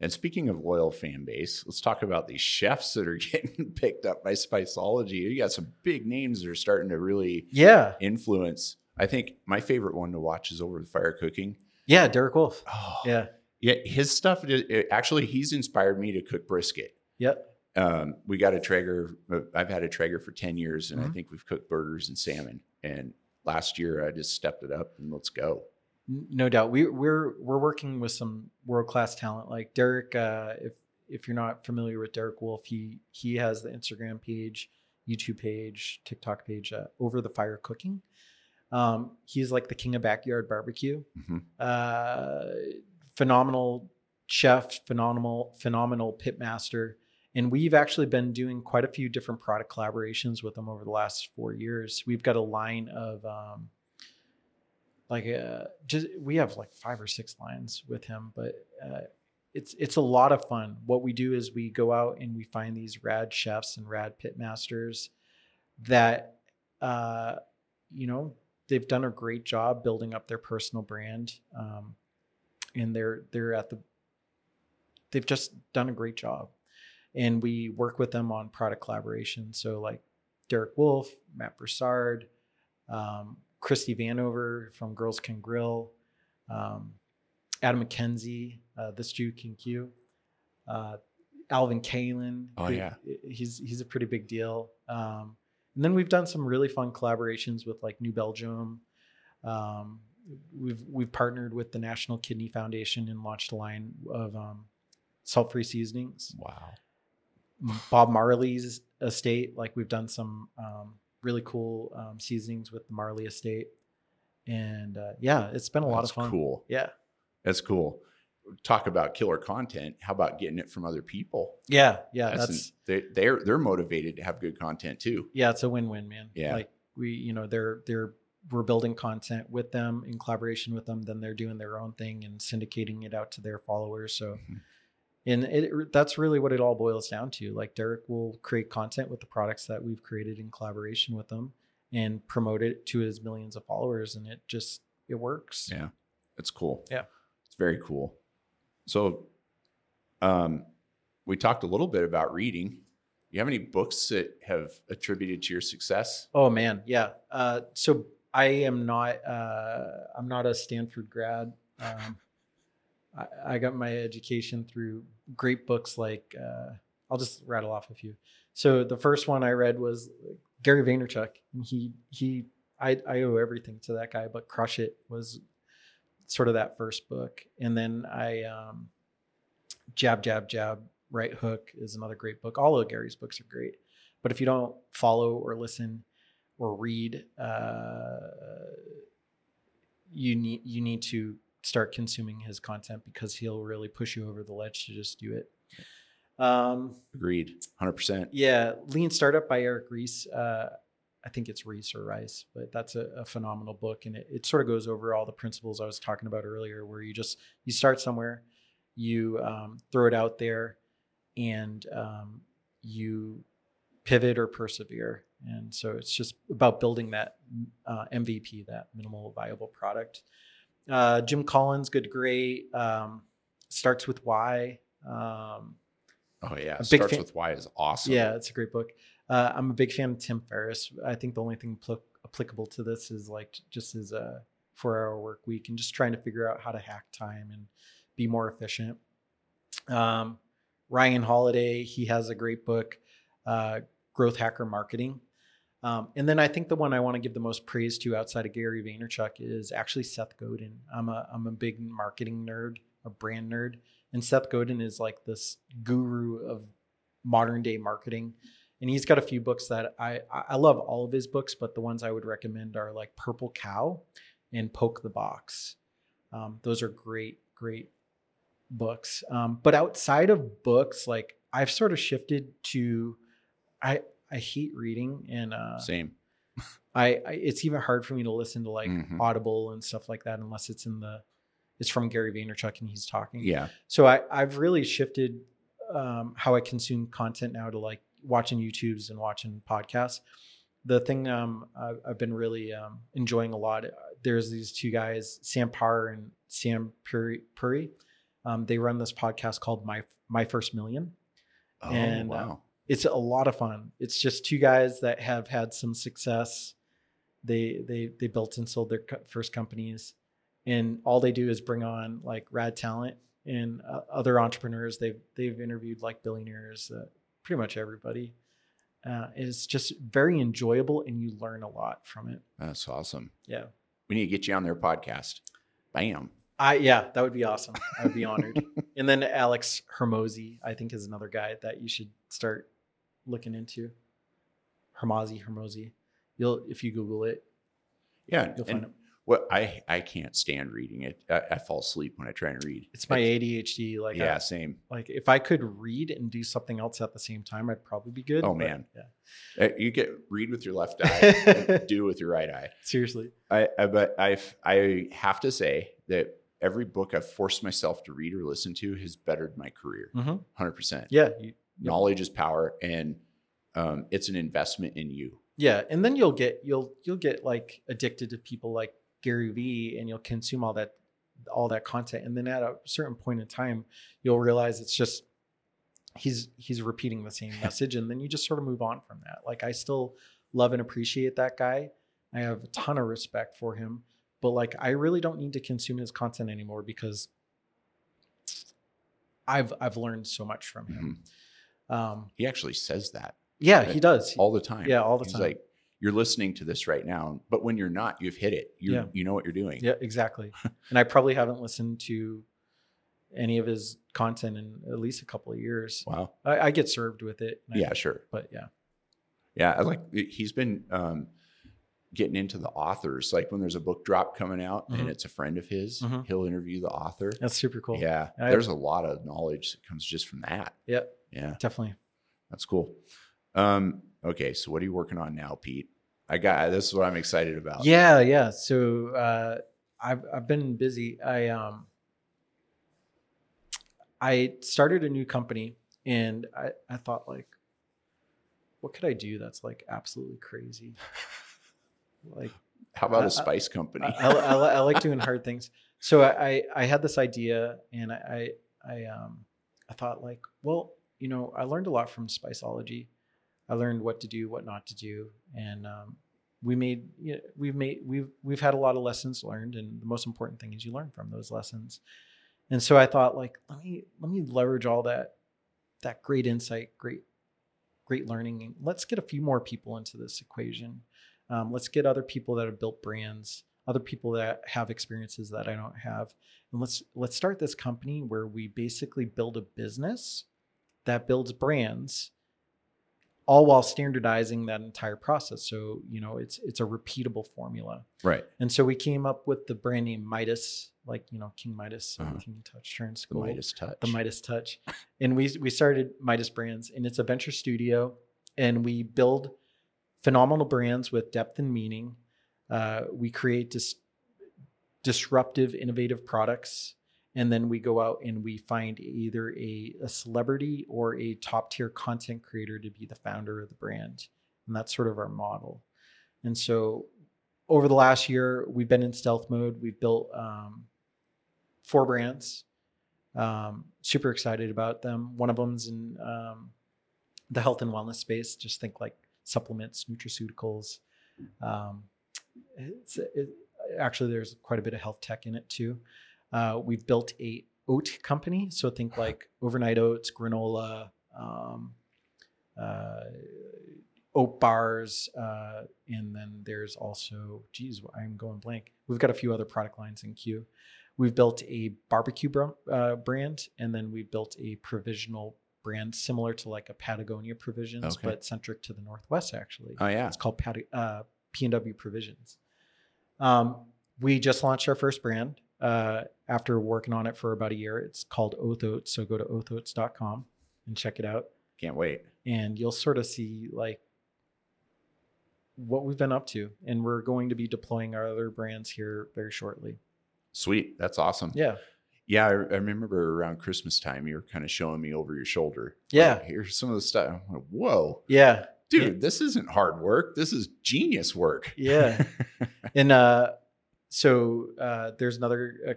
And speaking of loyal fan base, let's talk about these chefs that are <laughs> getting picked up by Spiceology. You got some big names that are starting to really yeah, influence. I think my favorite one to watch is over the fire cooking. yeah. Derek Wolf. Oh, Yeah, yeah. His stuff, it- actually, he's inspired me to cook brisket. yep. Um, we got a Traeger. uh, I've had a Traeger for 10 years, and I Mhm. think we've cooked burgers and salmon. And last year, I just stepped it up and let's go. No doubt. We, we're we're working with some world class talent like Derek. Uh, if if you're not familiar with Derek Wolf, he he has the Instagram page, YouTube page, TikTok page, uh, Over the Fire Cooking. Um, he's like the king of backyard barbecue. Mhm. Uh, phenomenal chef, phenomenal phenomenal pit master. And we've actually been doing quite a few different product collaborations with them over the last four years. We've got a line of um, like uh just we have like five or six lines with him but uh it's it's a lot of fun what we do is we go out and we find these rad chefs and rad pit masters that uh you know they've done a great job building up their personal brand um and they're they're at the they've just done a great job and we work with them on product collaboration so like derek wolf matt broussard um, Christie Vanover from Girls Can Grill, um, Adam McKenzie, uh, This Jew Can Q, uh, Alvin Cailan. Oh, who- yeah. he's he's a pretty big deal. Um, and then we've done some really fun collaborations with like New Belgium. Um, we've we've partnered with the National Kidney Foundation and launched a line of um, salt-free seasonings. Wow. Bob Marley's estate. Like we've done some um, really cool um, seasonings with the Marley estate, and uh, yeah, it's been a lot That's of fun. That's cool. Yeah, That's cool. talk about killer content. How about getting it from other people? Yeah, yeah, That's, that's, they, they're they're motivated to have good content too. yeah, it's a win-win, man. Yeah. like we, you know, they're they're we're building content with them in collaboration with them. Then they're doing their own thing and syndicating it out to their followers. So, Mhm. And it that's really what it all boils down to. Like Derek will create content with the products that we've created in collaboration with them and promote it to his millions of followers, and it just it works. Yeah. It's cool. Yeah. It's very cool. So um we talked a little bit about reading. You have any books that have attributed to your success? Oh man, yeah. Uh, so I am not. Uh, I'm not a Stanford grad. Um, <laughs> I, I got my education through great books like. Uh, I'll just rattle off a few. So the first one I read was Gary Vaynerchuk, and he he. I, I owe everything to that guy, but Crush It was sort of that first book, and then I um, Jab Jab Jab Right Hook is another great book. All of Gary's books are great, but if you don't follow or listen or read, uh, you need you need to start consuming his content because he'll really push you over the ledge to just do it. Um, Agreed. 100%. yeah, Lean Startup by Eric Ries. Uh, I think it's Reese or Rice, but that's a, a phenomenal book, and it, it sort of goes over all the principles I was talking about earlier, where you just you start somewhere, you um, throw it out there, and um, you pivot or persevere. And so it's just about building that uh, MVP, that minimal viable product. Uh, Jim Collins, Good Great, um, starts with why. Um, Oh yeah. A Starts fan- with why is awesome. yeah, it's a great book. Uh, I'm a big fan of Tim Ferriss. I think the only thing pl- applicable to this is like just his uh, four hour work week and just trying to figure out how to hack time and be more efficient. Um, Ryan Holiday, he has a great book, uh, Growth Hacker Marketing. Um, and then I think the one I want to give the most praise to outside of Gary Vaynerchuk is actually Seth Godin. I'm a I'm a big marketing nerd, a brand nerd, and Seth Godin is like this guru of modern day marketing. And he's got a few books that I I love all of his books, but the ones I would recommend are like Purple Cow and Poke the Box. Um, those are great, great books. Um, but outside of books, like I've sort of shifted to I I hate reading and uh, Same. I, I it's even hard for me to listen to like Mhm. Audible and stuff like that unless it's in the it's from Gary Vaynerchuk and he's talking. Yeah. So I I've really shifted um, how I consume content now to like watching YouTubes and watching podcasts. The thing um, I've, I've been really um, enjoying a lot. uh, There's these two guys, Sam Parr and Shaan Puri. Puri. Um, they run this podcast called My My First Million Oh And, uh, wow. It's a lot of fun. It's just two guys that have had some success. They they they built and sold their co- first companies, and all they do is bring on like rad talent and uh, other entrepreneurs. They've they've interviewed like billionaires, uh, pretty much everybody. Uh, it's just very enjoyable, and you learn a lot from it. That's awesome. Yeah, We need to get you on their podcast. Bam. I yeah, that would be awesome. I would be honored. <laughs> and then Alex Hormozi, I think, is another guy that you should start looking into. Hormozi, Hormozi. You'll if you Google it, Yeah. you'll find it. What I I can't stand reading it. I, I fall asleep when I try and read. It's my ADHD. Like yeah, I- same. like if I could read and do something else at the same time, I'd probably be good. Oh, but man. yeah. Uh, You get read with your left eye, <laughs> do with your right eye. Seriously. I, I but I I have to say that every book I've forced myself to read or listen to has bettered my career. Mhm. Hundred percent. Yeah. You, Knowledge is power, and um, it's an investment in you. Yeah, and then you'll get you'll you'll get like addicted to people like Gary Vee, and you'll consume all that all that content, and then at a certain point in time, you'll realize it's just he's he's repeating the same <laughs> message, and then you just sort of move on from that. Like I still love and appreciate that guy. I have a ton of respect for him, but like I really don't need to consume his content anymore because I've I've learned so much from him. Um, He actually says that yeah, he does. all the time. Yeah, all the He's time. like, you're listening to this right now, but when you're not, you've hit it. You Yeah. you know what you're doing. Yeah, exactly. <laughs> and I probably haven't listened to any of his content in at least a couple of years. Wow. I, I get served with it. and I- Yeah, sure. but yeah, Yeah, I like he's been um, getting into the authors. Like when there's a book drop coming out Mhm. and it's a friend of his, Mhm. he'll interview the author. That's super cool. Yeah, I- there's a lot of knowledge that comes just from that. Yep. Yeah, Definitely. that's cool. Um, okay, so what are you working on now, Pete? I got this is what I'm excited about. Yeah, yeah. So uh, I've I've been busy. I um I started a new company and I, I thought like what could I do that's like absolutely crazy? Like <laughs> How about I- a spice company? I, I, I, like doing hard things. So I, I, I had this idea and I, I, I, um, I thought like, well, you know, I learned a lot from Spiceology. I learned what to do, what not to do. And, um, we made, you know, we've made, we've, we've had a lot of lessons learned. And the most important thing is you learn from those lessons. And so I thought like, let me, let me leverage all that, that great insight, great, great learning. Let's get a few more people into this equation. Um, let's get other people that have built brands, other people that have experiences that I don't have, and let's let's start this company where we basically build a business that builds brands, all while standardizing that entire process. So you know it's it's a repeatable formula. right. And so we came up with the brand name Midas, like you know King Midas, Uh-huh. you touch turns The Midas touch. the Midas Touch, and we we started Midas Brands, and it's a venture studio, and we build phenomenal brands with depth and meaning. Uh, we create dis- disruptive, innovative products, and then we go out and we find either a, a celebrity or a top tier content creator to be the founder of the brand, and that's sort of our model. And so, over the last year, we've been in stealth mode. We've built um, four brands um, super excited about them. One of them's in um, the health and wellness space. Just think like supplements, nutraceuticals. Um, it's it, actually there's quite a bit of health tech in it too. Uh, we've built a oat company, so think <sighs> like overnight oats, granola, um, uh, oat bars, uh, and then there's also, geez, I'm going blank. We've got a few other product lines in queue. We've built a barbecue br- uh, brand, and then we built a provisional brand similar to like a Patagonia Provisions, Okay. but centric to the Northwest. Actually, Oh yeah. it's called Pat- uh, PNW Provisions. Um, we just launched our first brand uh, after working on it for about a year. It's called Oath Oats. So go to oathoats.com and check it out, Can't wait. and you'll sort of see like what we've been up to. And we're going to be deploying our other brands here very shortly. Sweet. That's awesome. Yeah. Yeah, I, I remember around Christmas time, you were kind of showing me over your shoulder. Yeah. Like, here's some of the stuff. I'm like, Whoa, Yeah. dude, this isn't hard work. This is genius work. Yeah. <laughs> and uh, so uh, there's another uh,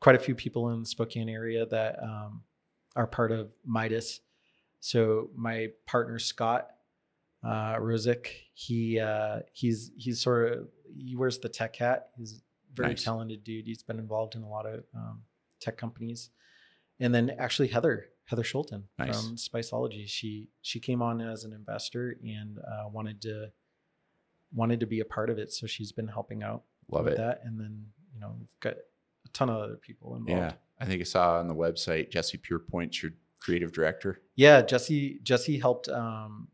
quite a few people in the Spokane area that um, are part of Midas. So my partner Scott uh, Rosick, he uh, he's he's sort of he wears the tech hat. He's a very Nice. talented dude. He's been involved in a lot of um, tech companies. And then actually Heather Heather Schulten Nice. from Spiceology. She she came on as an investor and uh, wanted to wanted to be a part of it. So she's been helping out Love it. that. And then you know we've got a ton of other people involved. Yeah. I think I saw on the website Jesse Purepoint's your creative director. Yeah, Jesse Jesse helped um,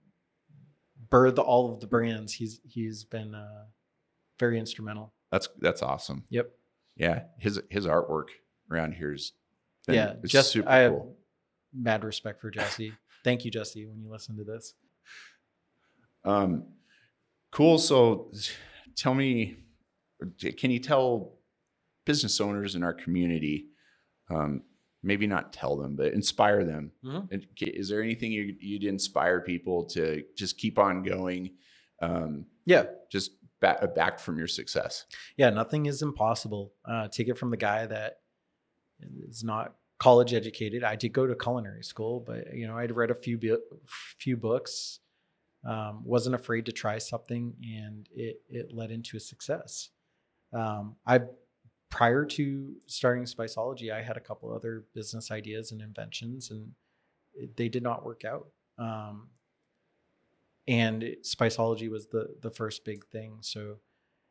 birth all of the brands. He's he's been uh, very instrumental. That's that's awesome. Yep. Yeah. His his artwork around here is been- yeah, just super I have cool. mad respect for Jesse. Thank you, Jesse, when you listen to this. Um, cool. So, tell me, can you tell business owners in our community, um, maybe not tell them, but inspire them? Mhm. Is there anything you, you'd inspire people to just keep on going, um, Yeah, just back, back from your success? yeah, nothing is impossible. Uh, take it from the guy that is not college educated. I did go to culinary school, but you know, I'd read a few bu- few books. Um, wasn't afraid to try something, and it it led into a success. Um, I prior to starting Spiceology, I had a couple other business ideas and inventions, and they did not work out. Um, and it- Spiceology was the the first big thing. So,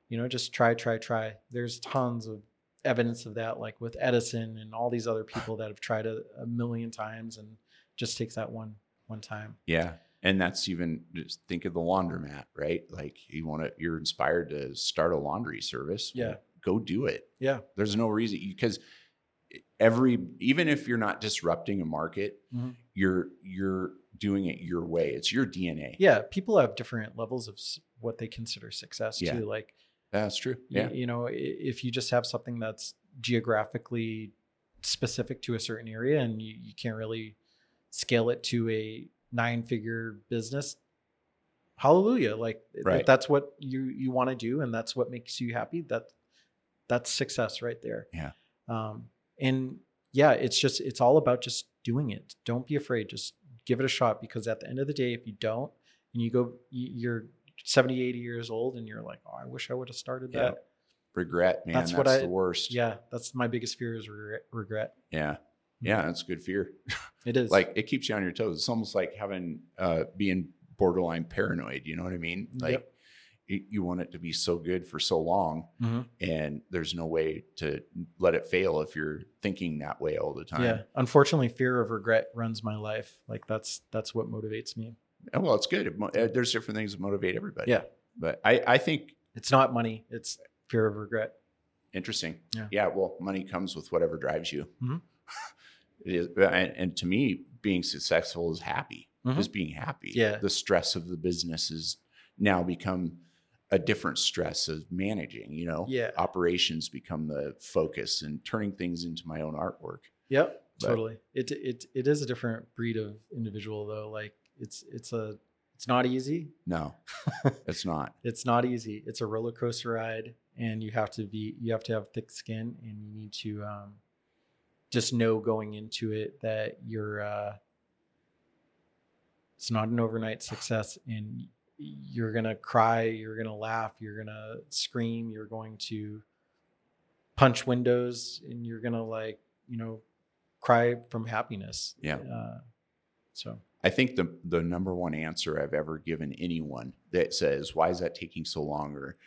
you know, just try, try, try. There's tons of evidence of that, like with Edison and all these other people that have tried a, a million times and just takes that one one time. Yeah. And that's even just think of the laundromat, right? Like you want to, you're inspired to start a laundry service. Yeah. Go do it. Yeah. There's no reason because every, even if you're not disrupting a market, Mhm. you're, you're doing it your way. It's your DNA. Yeah. People have different levels of what they consider success Yeah. too. Like, That's true. Yeah. you know, if you just have something that's geographically specific to a certain area and you, you can't really scale it to a nine figure business, hallelujah. Like if Right. that's what you, you want to do and that's what makes you happy, that that's success right there. Yeah. Um, and yeah, it's just, it's all about just doing it. Don't be afraid. Just give it a shot because at the end of the day, if you don't, and you go, you- you're 70, 80 years old and you're like, oh, I wish I would have started that. Regret, man. That's That's, what I- the worst. Yeah. That's my biggest fear is regret. regret. Yeah. Yeah. That's good fear. <laughs> It is like it keeps you on your toes. It's almost like having uh being borderline paranoid. You know what I mean? Like Yep. you, you want it to be so good for so long, Mhm. and there's no way to let it fail if you're thinking that way all the time. yeah. Unfortunately, fear of regret runs my life. Like that's, that's what motivates me. And, well, it's good. It mo- uh, there's different things that motivate everybody. Yeah. But I I think It's not money. It's fear of regret. interesting. Yeah. yeah Well, money comes with whatever drives you. Mhm. <laughs> Is, and, and to me, being successful is happy. Mhm. Is being happy. Yeah. The stress of the business has now become a different stress of managing. You know. Yeah. Operations become the focus, and turning things into my own artwork. Yep, But- totally. It it it is a different breed of individual though. Like it's it's a it's not easy. No, <laughs> it's not. It's not easy. It's a roller coaster ride, and you have to be you have to have thick skin, and you need to um, just know going into it that you're uh, it's not an overnight success, and you're gonna cry, you're gonna laugh, you're gonna scream, you're going to punch windows, and you're gonna like you know cry from happiness. Yeah. Uh, so I think the the number one answer I've ever given anyone that says, "Why is that taking so long?" or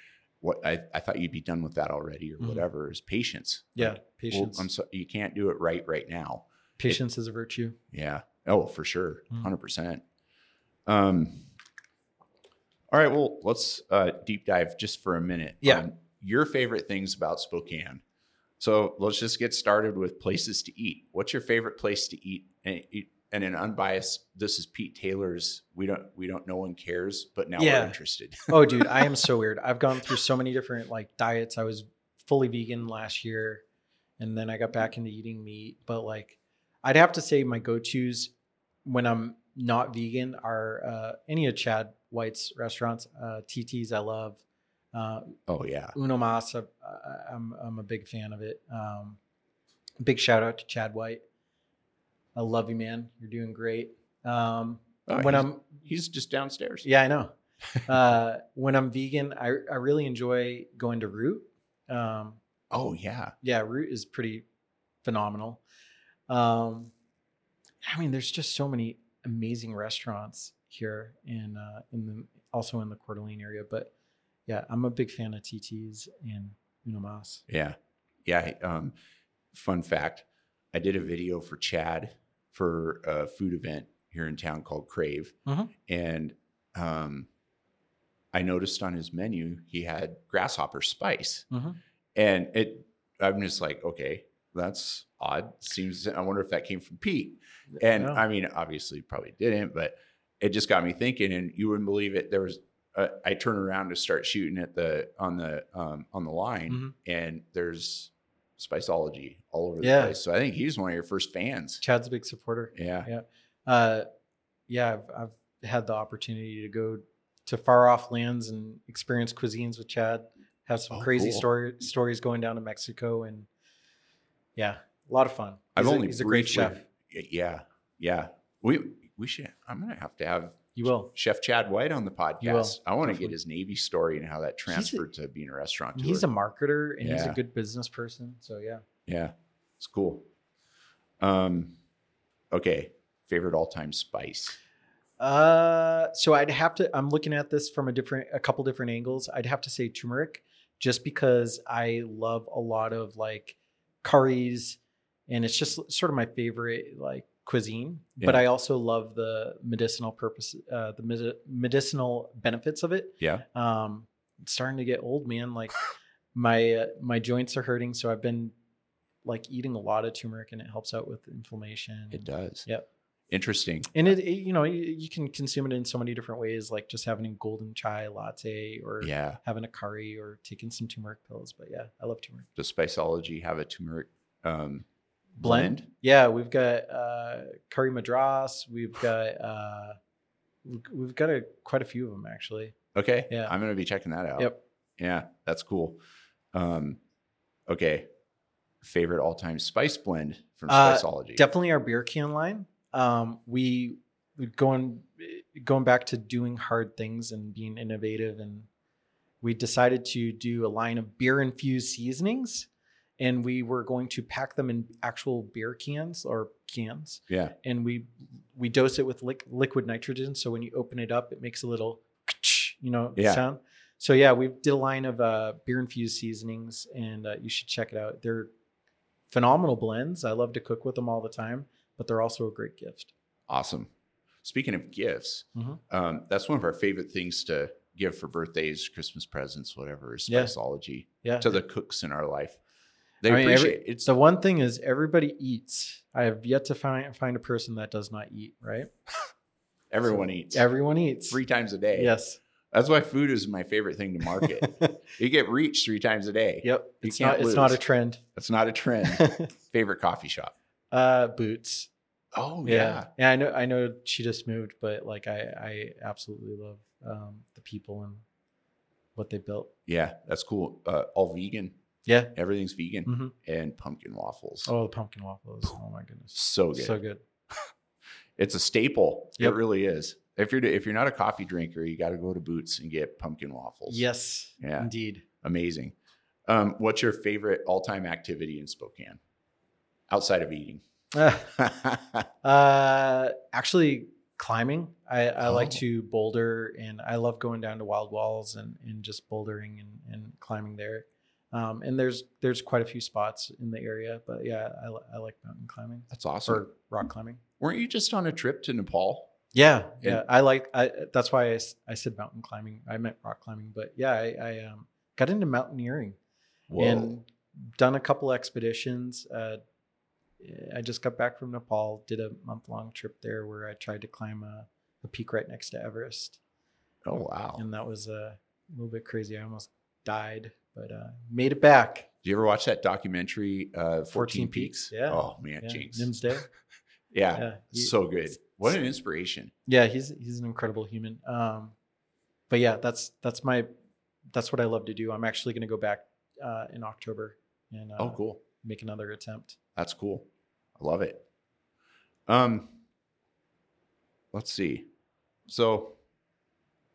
"What I, I thought you'd be done with that already," or Mhm. whatever, is patience. yeah, Like, well, patience. I'm so, you can't do it right right now. patience is a virtue. Yeah. Oh, for sure, hundred percent. Um. All right. Well, let's uh, deep dive just for a minute. Yeah. on your favorite things about Spokane. So let's just get started with places to eat. What's your favorite place to eat? And, eat- and an unbiased. This is Pete Taylor's. We don't. We don't. No one cares. But now Yeah. we're interested. <laughs> oh dude i am so weird i've gone through so many different like diets i was fully vegan last year and then i got back into eating meat but like i'd have to say my go-to's when i'm not vegan are uh, any of chad white's restaurants uh, tt's i love uh, oh yeah. uno mas I- I- I'm, I'm a big fan of it um, big shout out to chad white i love you man you're doing great um, Oh, when i'm He's just downstairs. yeah, I know. <laughs> uh, when I'm vegan, I, I really enjoy going to Root. Um, Oh yeah. yeah, Root is pretty phenomenal. Um, I mean, there's just so many amazing restaurants here in uh, in the also in the Coeur d'Alene area. But yeah, I'm a big fan of TT's and Uno Mas. Yeah. Yeah. Um, fun fact I did a video for Chad for a food event here in town called Crave. Mhm. And um, I noticed on his menu he had grasshopper spice. Mhm. And it, I'm just like, okay, that's odd. Seems, I wonder if that came from Pete. And Yeah. I mean, obviously, probably didn't, but it just got me thinking. And you wouldn't believe it. There was, uh, I turn around to start shooting at the on the um, on the line, Mhm. and there's Spiceology all over the Yeah. place. So I think he's one of your first fans. Chad's a big supporter. Yeah, Yeah. Uh, yeah, I've, I've had the opportunity to go to far off lands and experience cuisines with Chad. Have some Oh, crazy cool. story stories going down to Mexico, and yeah, a lot of fun. I've He's a- only he's a great chef. Yeah, yeah. We we should. I'm gonna have to have You will. Chef Chad White on the podcast. I want to get his Navy story and how that He's a- transferred to being a restaurant. He's a marketer and he's a good business person. So yeah. yeah, it's cool. Um, okay, favorite all time spice. Uh, so I'd have to. I'm looking at this from a different, a couple different angles. I'd have to say turmeric, just because I love a lot of like curries, and it's just sort of my favorite like cuisine, but I also love the medicinal purpose, uh, the medi- medicinal benefits of it. Yeah. Um, starting to get old, man. Like my uh, my joints are hurting, so I've been like eating a lot of turmeric, and it helps out with inflammation. It does. Yep. Interesting. And it, it- you know, you, you can consume it in so many different ways, like just having a golden chai latte, or Yeah. having a curry, or taking some turmeric pills. But yeah, I love turmeric. Does Spiceology have a turmeric um, blend. blend? Yeah, we've got uh, curry madras. We've got uh, we've- got a quite a few of them actually. Okay. Yeah. I'm to be checking that out. Yep. Yeah. That's cool. Um, okay. Favorite all time spice blend from Uh, Spiceology? Definitely our beer can line. Um, we we going going back to doing hard things and being innovative, and we decided to do a line of beer infused seasonings, and we were going to pack them in actual beer cans or cans. yeah. and we we dose it with liq liquid nitrogen. So when you open it up, it makes a little, <laughs> you know, Yeah. sound. So yeah, we did a line of uh, beer infused seasonings, and uh, you should check it out. They're phenomenal blends. I love to cook with them all the time, but they're also a great gift. Awesome. Speaking of gifts, Mhm. um, that's one of our favorite things to give for birthdays, Christmas presents, whatever, is Yeah. Spiceology Yeah. to the cooks in our life. They I mean, appreciate it. It's the one thing is everybody eats. I have yet to find find a person that does not eat. Right? <laughs> everyone So eats Everyone eats. three times a day. Yes. That's why food is my favorite thing to market. <laughs> you get reached three times a day. yep. You It's can't not. It's not a trend. It's not a trend. <laughs> favorite coffee shop. uh, boots. Oh yeah. yeah i know i know she just moved but like i i absolutely love um the people and what they built Yeah, that's cool. Uh, all vegan. Yeah Everything's vegan Mhm. and pumpkin waffles. oh the pumpkin waffles oh my goodness so good. so good <laughs> It's a staple. Yep. It really is. If you're if you're not a coffee drinker, you got to go to Boots and get pumpkin waffles. yes Yeah. indeed amazing. Um, what's your favorite all time activity in Spokane outside of eating? <laughs> uh actually climbing i i like Oh. to boulder and i love going down to wild walls and and just bouldering and and climbing there um and there's there's quite a few spots in the area but yeah i, li- I like mountain climbing That's awesome. or rock climbing Weren't you just on a trip to Nepal? Yeah, And- yeah. I like. I that's why I, I said mountain climbing. I meant rock climbing, but yeah, I, I um, got into mountaineering and done a couple expeditions. Uh, I just got back from Nepal. Did a month long trip there where I tried to climb a, a peak right next to Everest, oh wow! and that was uh, a little bit crazy. I almost died, but uh, made it back. Did you ever watch that documentary, uh, 14, 14 Peaks? Peaks, yeah. Oh man, Yeah, Jinx. Nimsdai. <laughs> Yeah, Yeah, he- so good. What an inspiration. Yeah, he's he's an incredible human. Um, but yeah, that's that's my that's what I love to do. I'm actually going to go back uh, in October and uh, oh, cool. make another attempt. That's cool. I love it. Um, let's see. So,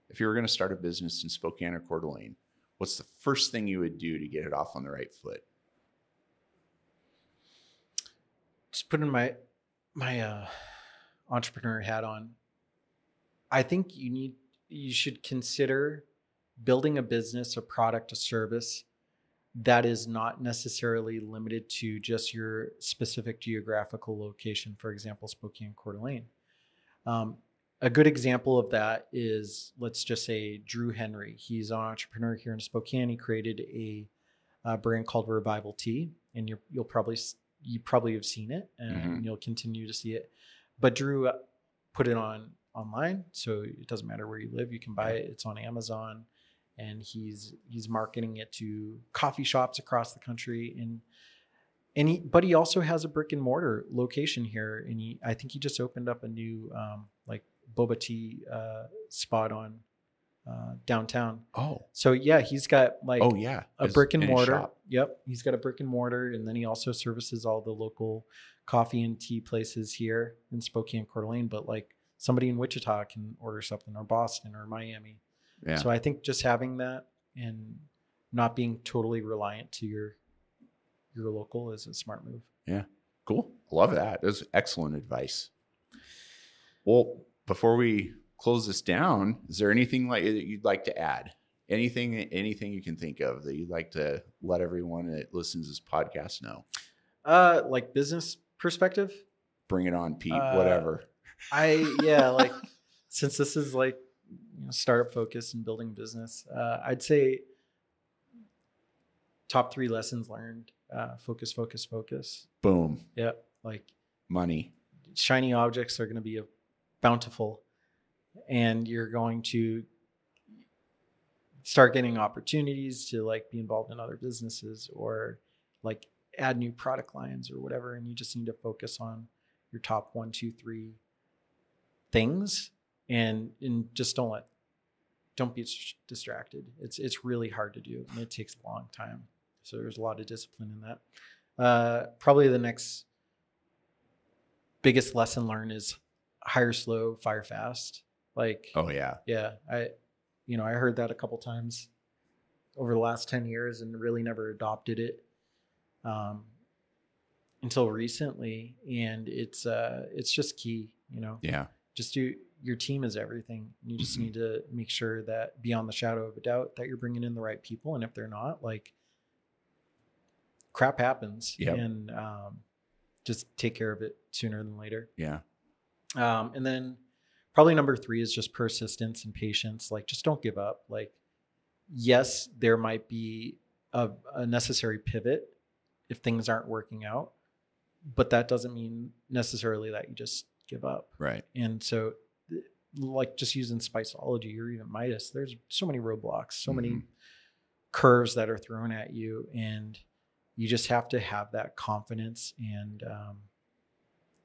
if you were going to start a business in Spokane or Coeur d'Alene, what's the first thing you would do to get it off on the right foot? Just putting my my uh, entrepreneur hat on. I think you need you should consider building a business, a product, a service that is not necessarily limited to just your specific geographical location. For example, Spokane, Coeur d'Alene. Um, a good example of that is let's just say Drew Henry. He's an entrepreneur here in Spokane. He created a, uh brand called Revival Tea, and you're, you'll probably you probably have seen it, and Mhm. you'll continue to see it. But Drew uh, put it on online, so it doesn't matter where you live. You can buy it. It's on Amazon, and he's he's marketing it to coffee shops across the country and. And he, but he also has a brick and mortar location here, and he, I think he just opened up a new, um, boba tea uh, spot on uh, downtown. Oh, So yeah, he's got like oh yeah, a brick and mortar. shop. Yep, he's got a brick and mortar, and then he also services all the local coffee and tea places here in Spokane, Coeur d'Alene. But like somebody in Wichita can order something, or Boston, or Miami. Yeah, So I think just having that and not being totally reliant to your your local is a smart move. Yeah, cool. Love that. That's excellent advice. Well, before we close this down, is there anything like that you'd like to add? Anything, anything you can think of that you'd like to let everyone that listens to this podcast know? Uh, like business perspective. Bring it on, Pete. Uh, Whatever. I yeah, <laughs> like since this is like you know, startup focus and building business, uh, I'd say top three lessons learned: uh, focus, focus, focus. Boom. Yeah, like Money. shiny objects are going to be bountiful, and you're going to start getting opportunities to like be involved in other businesses or like add new product lines or whatever and you just need to focus on your top one two three things and and just don't let don't be distracted. It's it's really hard to do and it takes a long time. So there's a lot of discipline in that. Uh probably the next biggest lesson learned is hire slow fire fast like Oh yeah. yeah i you know i heard that a couple times over the last 10 years and really never adopted it um, until recently and it's uh it's just key you know Yeah. just do your team is everything you just Mhm. need to make sure that beyond the shadow of a doubt that you're bringing in the right people and if they're not like crap happens Yep. and um, just take care of it sooner than later Yeah. Um, and then probably number three is just persistence and patience. Like, just don't give up. Like, yes, there might be a, a necessary pivot if things aren't working out, but that doesn't mean necessarily that you just give up. Right. And so, like, just using Spiceology or even Midas, there's so many roadblocks, so many Mhm. curves that are thrown at you. And you just have to have that confidence and um,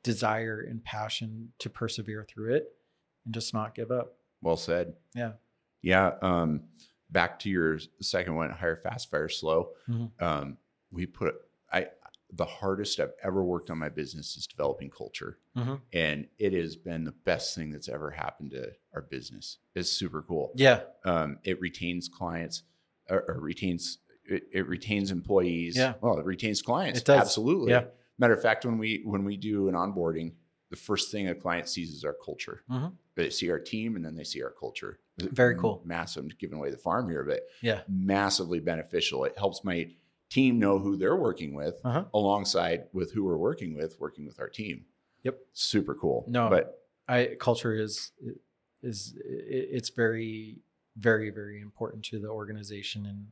desire and passion to persevere through it and just not give up. Well said. Yeah. Yeah. Um, back to your second one, hire fast, fire slow. Mhm. Um, we put I the hardest I've ever worked on my business is developing culture. Mhm. And it has been the best thing that's ever happened to our business. It's super cool. Yeah. Um, it retains clients or, or retains it, it retains employees. Yeah. Well, it retains clients. It does. Absolutely. Yeah. Matter of fact, when we when we do an onboarding, the first thing a client sees is our culture. Mhm. They see our team and then they see our culture. Very cool. Massive. I'm giving away the farm here, but Yeah. massively beneficial. It helps my team know who they're working with Uh-huh. alongside with who we're working with, working with our team. Yep. Super cool. No, but I culture is is it's very very very important to the organization and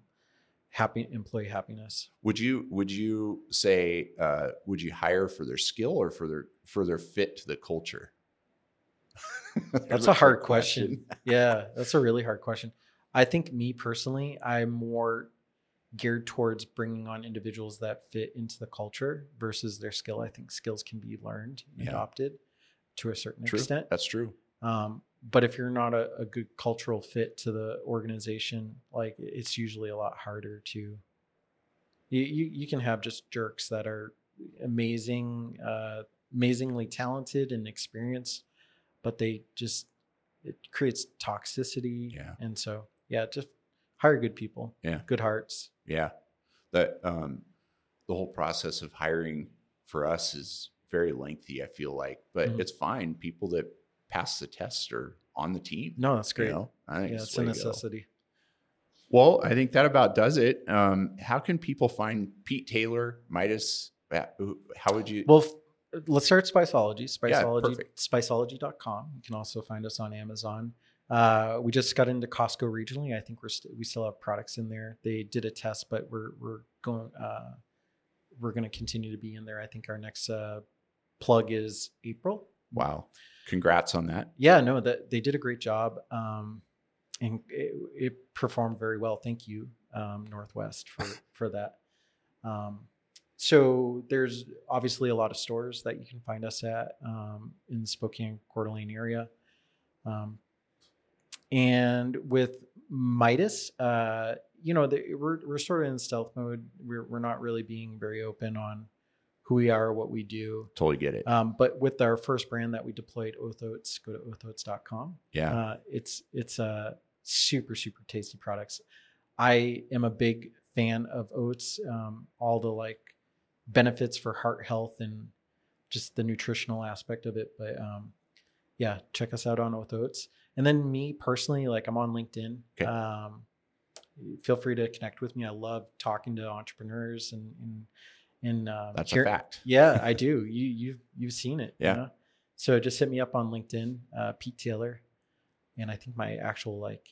happy employee happiness. would you would you say uh, would you hire for their skill or for their for their fit to the culture? <laughs> That's a hard question. yeah, that's a really hard question. I think me personally, I'm more geared towards bringing on individuals that fit into the culture versus their skill. I think skills can be learned and Yeah. adopted to a certain True. extent. That's true. Um, but if you're not a, a good cultural fit to the organization, like it's usually a lot harder to. You you, you can have just jerks that are amazing, uh, amazingly talented and experienced, but they just it creates toxicity. Yeah. And so yeah, just hire good people. Yeah. Good hearts. Yeah. That um the whole process of hiring for us is very lengthy, I feel like. But Mhm. it's fine. People that pass the test are on the team. No, that's you great. know? I think yeah, it's a way to go. necessity. Well, I think that about does it. Um, how can people find Pete Taylor, Midas? uh, How would you? Well, f- let's start Spiceology. Spiceology, perfect. spiceology.com. You can also find us on Amazon. Uh, we just got into Costco regionally. I think we're st- we still have products in there. They did a test, but we're we're going uh, we're going to continue to be in there. I think our next uh, plug is April. wow. Congrats on that. Yeah, no, that they did a great job, um, and it, it performed very well. Thank you, um, Northwest, for <laughs> for that. Um, so there's obviously a lot of stores that you can find us at um, in the Spokane Coeur d'Alene area, um, and with Midas, uh, you know, the, we're we're sort of in stealth mode. We're we're not really being very open on who we are, what we do. Totally get it. Um, but with our first brand that we deployed, Oath Oats, go to oathoats.com. yeah. Uh, it's it's a super super tasty products. I am a big fan of oats. Um, all the like benefits for heart health and just the nutritional aspect of it. But um, yeah, check us out on Oath Oats. And then me personally, like I'm on LinkedIn. Okay. Um, feel free to connect with me. I love talking to entrepreneurs and, and And um, That's here- a fact. <laughs> Yeah, I do. You you've you've seen it. you Yeah. know? So just hit me up on LinkedIn, uh, Pete Taylor, and I think my actual like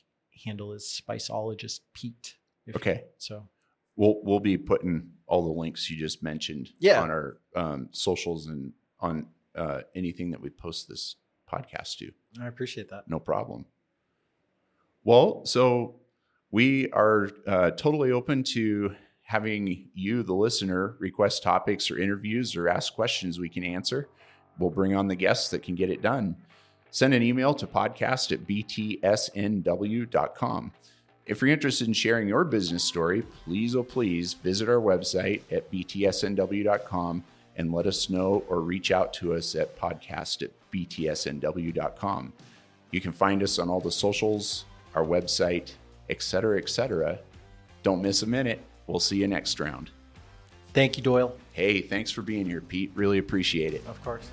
handle is Spiceologist Pete. Okay. So We'll we'll be putting all the links you just mentioned Yeah. on our um, socials and on uh, anything that we post this podcast to. I appreciate that. No problem. Well, so we are uh, totally open to having you, the listener, request topics or interviews or ask questions we can answer. We'll bring on the guests that can get it done. Send an email to podcast at btsnw.com. If you're interested in sharing your business story, please, oh, please visit our website at btsnw.com and let us know or reach out to us at podcast at btsnw.com. You can find us on all the socials, our website, etc., etc. Don't miss a minute. We'll see you next round. Thank you, Doyle. Hey, thanks for being here, Pete. Really appreciate it. Of course.